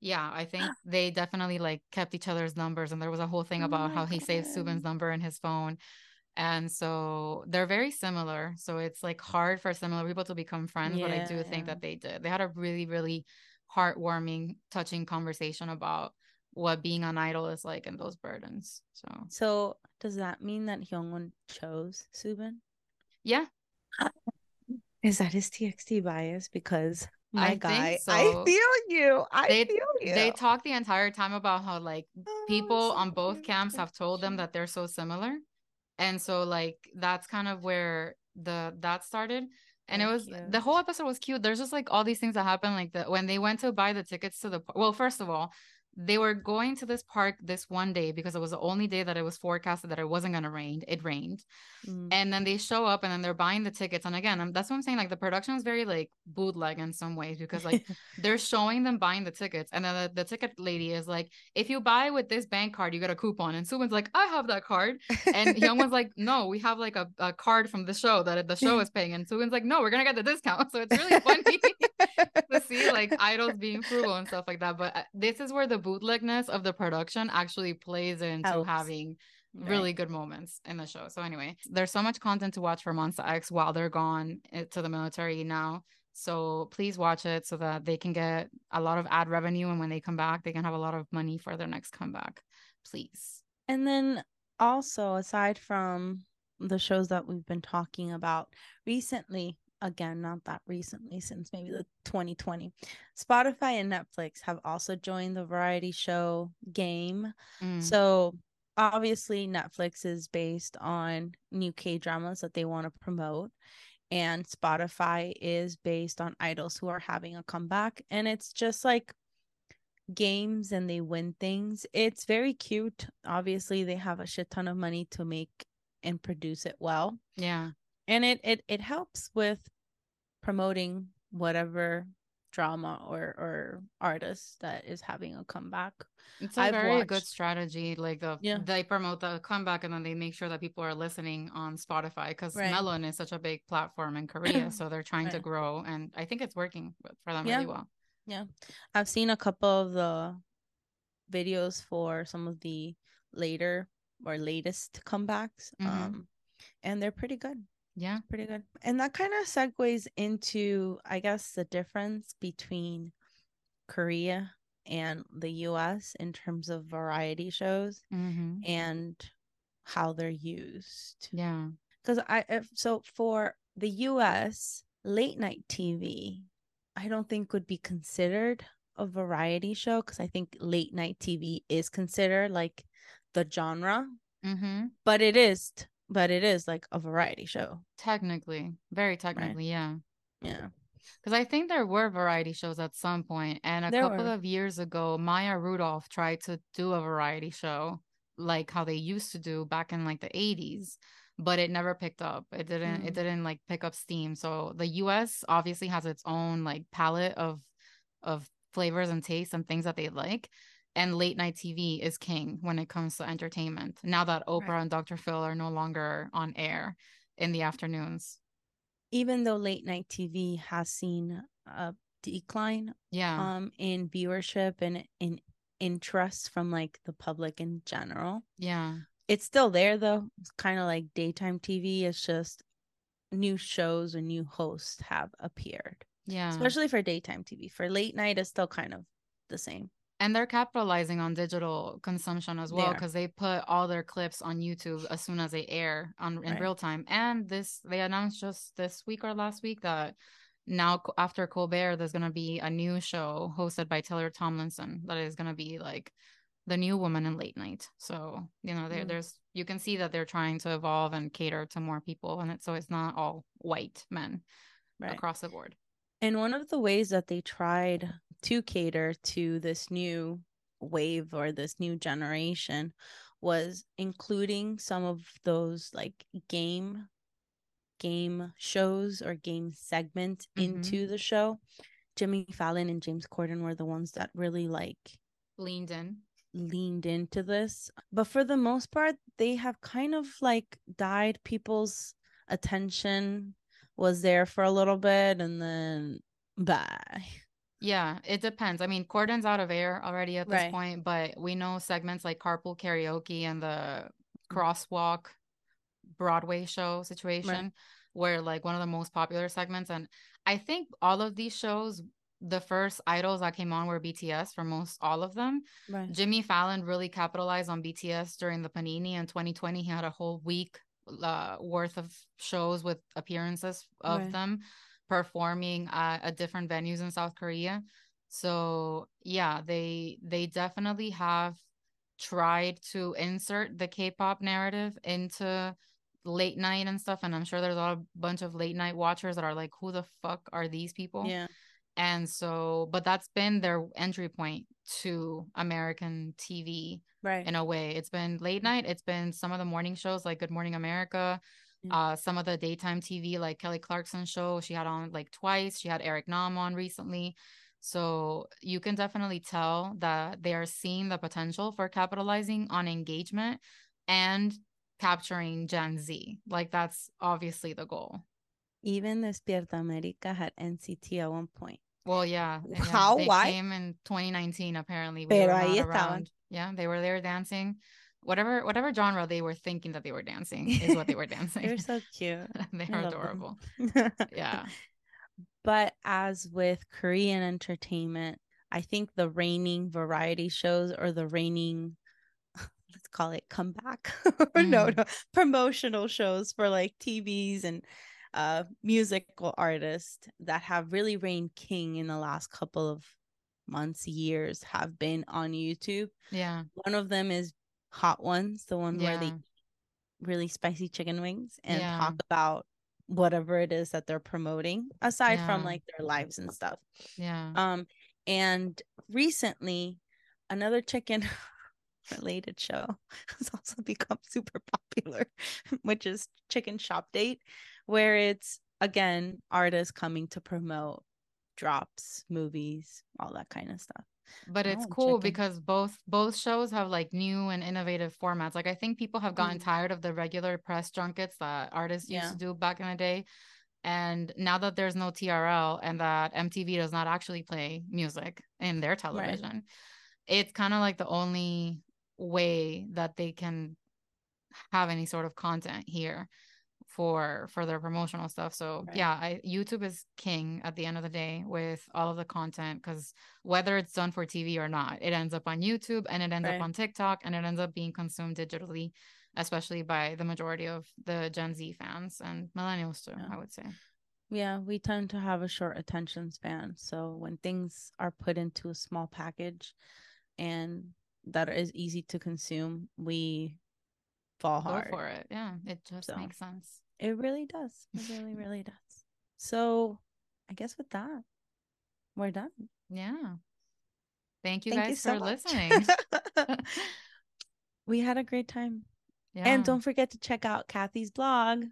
Speaker 1: yeah, I think they definitely like kept each other's numbers, and there was a whole thing
Speaker 2: Oh
Speaker 1: about
Speaker 2: my
Speaker 1: how he saved Subin's number in his phone. And so they're very similar. So it's like hard for similar people to become friends, but I
Speaker 2: Yeah,
Speaker 1: do think that they did. They had a really, really heartwarming, touching conversation about what being an idol is like and those burdens. So
Speaker 2: So does that mean that Hyungwon chose Subin?
Speaker 1: yeah,
Speaker 2: Is that his TXT bias? Because my
Speaker 1: I
Speaker 2: guy,
Speaker 1: so.
Speaker 2: I feel you. I
Speaker 1: they
Speaker 2: feel you.
Speaker 1: they talk the entire time about how like
Speaker 2: Oh,
Speaker 1: people
Speaker 2: so
Speaker 1: on both
Speaker 2: cute.
Speaker 1: camps have told them that they're so similar and so like that's kind of where the that started and it
Speaker 2: So
Speaker 1: was the whole episode was cute there's just like all these things that happen like the when they went to buy the tickets to the well first of all they were going to this park this one day because it was the only day that it was forecasted that it wasn't going to rain it rained
Speaker 2: Mm.
Speaker 1: and then they show up and then they're buying the tickets and again I'm, that's what i'm saying like the production is very like bootleg in some ways because like they're showing them buying the tickets and then the, the ticket lady is like if you buy with this bank card you get a coupon and Subin's like i have that card and Hyungwon's like no we have like a, a card from the show that the show is paying and Subin's like no we're gonna get the discount so it's really funny to see like idols being frugal and stuff like that but uh, this is where the bootlegness of the production actually plays into
Speaker 2: Helps.
Speaker 1: having
Speaker 2: Right.
Speaker 1: really good moments in the show. So anyway, there's so much content to watch for Monsta X while they're gone eh, to the military now. So please watch it so that they can get a lot of ad revenue and when they come back, they can have a lot of money for their next comeback. Please.
Speaker 2: And then also, aside from the shows that we've been talking about recently, again, not that recently, since maybe the 2020, Spotify and Netflix have also joined the variety show game.
Speaker 1: Mm,
Speaker 2: So obviously, Netflix is based on new K dramas that they want to promote. And Spotify is based on idols who are having a comeback. And it's just like games and they win things. It's very cute. Obviously, they have a shit ton of money to make and produce it well.
Speaker 1: yeah.
Speaker 2: And it it it helps with promoting whatever drama or or artist that is having a comeback.
Speaker 1: It's a
Speaker 2: I've
Speaker 1: very good strategy. Like the
Speaker 2: Yeah.
Speaker 1: they promote the comeback and then they make sure that people are listening on Spotify because
Speaker 2: Right.
Speaker 1: Melon is such a big platform in Korea. so they're trying to grow and I think it's working for them
Speaker 2: Yeah.
Speaker 1: really well.
Speaker 2: Yeah, I've seen a couple of the videos for some of the later or latest comebacks.
Speaker 1: Mhm.
Speaker 2: Um and they're pretty good.
Speaker 1: Yeah.
Speaker 2: pretty good. And that kind of segues into, I guess, the difference between Korea and the US in terms of variety shows
Speaker 1: Mm-hmm.
Speaker 2: and how they're used.
Speaker 1: Yeah.
Speaker 2: Because I, if, so for the US, late night TV, I don't think would be considered a variety show because I think late night TV is considered like the genre,
Speaker 1: Mm-hmm.
Speaker 2: but it is, but it is like a variety show.
Speaker 1: Technically, very technically, yeah.
Speaker 2: Yeah.
Speaker 1: Because I think there were variety shows at some point, and a
Speaker 2: There
Speaker 1: couple
Speaker 2: were.
Speaker 1: of years ago, Maya Rudolph tried to do a variety show like how they used to do back in like the 80s, but it never picked up. It didn't it
Speaker 2: Mm.
Speaker 1: didn't like pick up steam. So the US obviously has its own like palette of of flavors and tastes and things that they like. And late night TV is king when it comes to entertainment. Now that Oprah
Speaker 2: Right.
Speaker 1: and Dr. Phil are no longer on air in the afternoons.
Speaker 2: even though late night TV has seen a decline
Speaker 1: Yeah.
Speaker 2: um in viewership and in interest from like the public in general.
Speaker 1: yeah.
Speaker 2: It's still there though. It's kind of like daytime TV. It's just new shows and new hosts have appeared.
Speaker 1: Yeah.
Speaker 2: Especially for daytime TV. For late night it's still kind of the same.
Speaker 1: And they're capitalizing on digital consumption as well because they put all their clips on YouTube as soon as they air on in
Speaker 2: Right.
Speaker 1: real time. And this they announced just this week or last week that now after Colbert, there's gonna be a new show hosted by Taylor Tomlinson that is gonna be like the new woman in late night. So you know,
Speaker 2: Mm.
Speaker 1: there's you can see that they're trying to evolve and cater to more people, and it so it's not all white men
Speaker 2: Right.
Speaker 1: across the board.
Speaker 2: And one of the ways that they tried to cater to this new wave or this new generation was including some of those like game game shows or game segments
Speaker 1: Mhm.
Speaker 2: into the show. Jimmy Fallon and James Corden were the ones that really like
Speaker 1: Leaned in.
Speaker 2: leaned into this. But for the most part, they have kind of like died. People's attention was there for a little bit and then bye.
Speaker 1: Yeah, it depends. I mean, Corden's out of air already at this
Speaker 2: Right.
Speaker 1: point, but we know segments like Carpool Karaoke and the
Speaker 2: Mm.
Speaker 1: Crosswalk Broadway show situation were like one of the most popular segments. And I think all of these shows, the first idols that came on were BTS for most all of them.
Speaker 2: Right.
Speaker 1: Jimmy Fallon really capitalized on BTS during the Panini in 2020. He had a whole week uh, worth of shows with appearances of
Speaker 2: Right.
Speaker 1: them performing at, at different venues in South Korea. So yeah, they they definitely have tried to insert the K-pop narrative into late night and stuff. And I'm sure there's a bunch of late night watchers that are like, who the fuck are these people?
Speaker 2: Yeah.
Speaker 1: And so, but that's been their entry point to American TV
Speaker 2: Right.
Speaker 1: in a way. It's been late night, it's been some of the morning shows like Good Morning America,
Speaker 2: Yeah.
Speaker 1: uh, some of the daytime TV like Kelly Clarkson show. She had on like TWICE. She had Eric Nam on recently. So you can definitely tell that they are seeing the potential for capitalizing on engagement and capturing Gen Z. Like that's obviously the goal.
Speaker 2: Even Despierta America had NCT at one point.
Speaker 1: Well, yeah.
Speaker 2: How?
Speaker 1: They
Speaker 2: Why?
Speaker 1: came in 2019, apparently. We
Speaker 2: Pero ahí estaban.
Speaker 1: around. Yeah, they were there dancing. Whatever whatever genre they were thinking that they were dancing is what they were dancing.
Speaker 2: They're so cute.
Speaker 1: they are adorable. Yeah.
Speaker 2: But as with Korean entertainment, I think the reigning variety shows or the reigning, let's call it comeback, or no,
Speaker 1: Mm.
Speaker 2: no, promotional shows for like TVs and uh, musical artists that have really reigned king in the last couple of months, years have been on YouTube.
Speaker 1: Yeah.
Speaker 2: One of them is Hot Ones, the one where they eat really spicy chicken wings and
Speaker 1: Yeah.
Speaker 2: talk about whatever it is that they're promoting aside from like their lives and stuff.
Speaker 1: Yeah.
Speaker 2: Um and recently another chicken related show has also become super popular, which is Chicken Shop Date, where it's again artists coming to promote drops, movies, all that kind of stuff.
Speaker 1: But it's
Speaker 2: Oh,
Speaker 1: cool because both both shows have like new and innovative formats. Like I think people have gotten
Speaker 2: Mm.
Speaker 1: tired of the regular press junkets that artists used
Speaker 2: Yeah.
Speaker 1: to do back in the day. And now that there's no TRL and that MTV does not actually play music in their television, it's kind of like the only way that they can have any sort of content here for for their promotional stuff. So
Speaker 2: Right.
Speaker 1: yeah, I YouTube is king at the end of the day with all of the content because whether it's done for TV or not, it ends up on YouTube and it ends
Speaker 2: Right.
Speaker 1: up on TikTok and it ends up being consumed digitally, especially by the majority of the Gen Z fans and millennials too,
Speaker 2: Yeah.
Speaker 1: I would say.
Speaker 2: Yeah, we tend to have a short attention span. So when things are put into a small package and that is easy to consume, we fall
Speaker 1: Go
Speaker 2: hard.
Speaker 1: for it. Yeah, it just
Speaker 2: So.
Speaker 1: makes sense.
Speaker 2: It really does. It really, really does. So I guess with that, we're done.
Speaker 1: Yeah. Thank you
Speaker 2: Thank
Speaker 1: guys
Speaker 2: so
Speaker 1: for
Speaker 2: much.
Speaker 1: listening.
Speaker 2: we had a great time.
Speaker 1: yeah.
Speaker 2: And don't forget to check out Kathy's blog.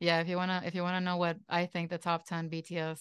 Speaker 1: yeah, if you wanna if you wanna know what I think the top ten BTS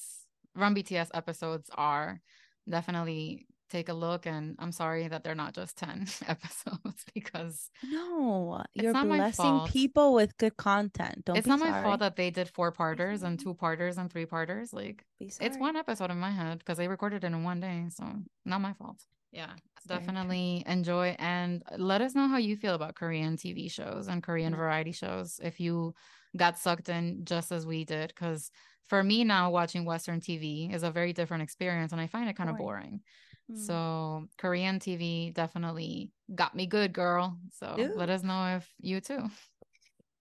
Speaker 1: Run BTS episodes are, definitely take a look. And I'm sorry that they're not just ten episodes because
Speaker 2: No, you're blessing people with good content. Don't
Speaker 1: it's
Speaker 2: be
Speaker 1: not my fault that they did four parters and
Speaker 2: mm-hmm.
Speaker 1: two parters and three parters. Like it's one episode in my head because they recorded it in one day, so not my fault. Yeah,
Speaker 2: very
Speaker 1: definitely enjoy and let us know how you feel about Korean TV shows and Korean
Speaker 2: Yeah.
Speaker 1: variety shows if you got sucked in just as we did. Because for me now, watching Western TV is a very different experience, and I find it kind of
Speaker 2: Boring.
Speaker 1: Boring.
Speaker 2: Mm.
Speaker 1: So Korean TV definitely got me good, girl. So let us know if you too.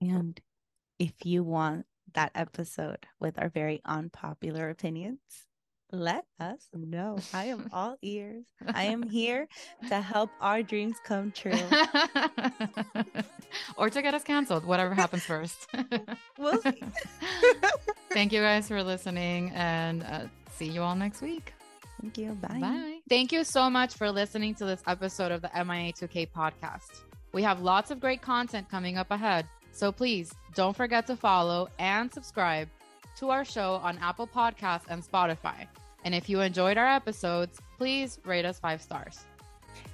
Speaker 2: And if you want that episode with our very unpopular opinions, let us know. I am all ears. I am here to help our dreams come true.
Speaker 1: or to get us canceled, whatever happens first.
Speaker 2: We'll see.
Speaker 1: Thank you guys for listening and uh, see you all next week.
Speaker 2: Thank you. Bye.
Speaker 1: Bye. Thank you so much for listening to this episode of the MIA2K podcast. We have lots of great content coming up ahead, so please don't forget to follow and subscribe to our show on Apple Podcasts and Spotify. And if you enjoyed our episodes, please rate us five stars.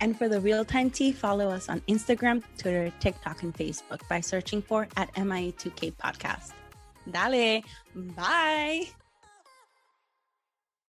Speaker 2: And for the real time tea, follow us on Instagram, Twitter, TikTok, and Facebook by searching for at MIA2K Podcast. Dale, bye.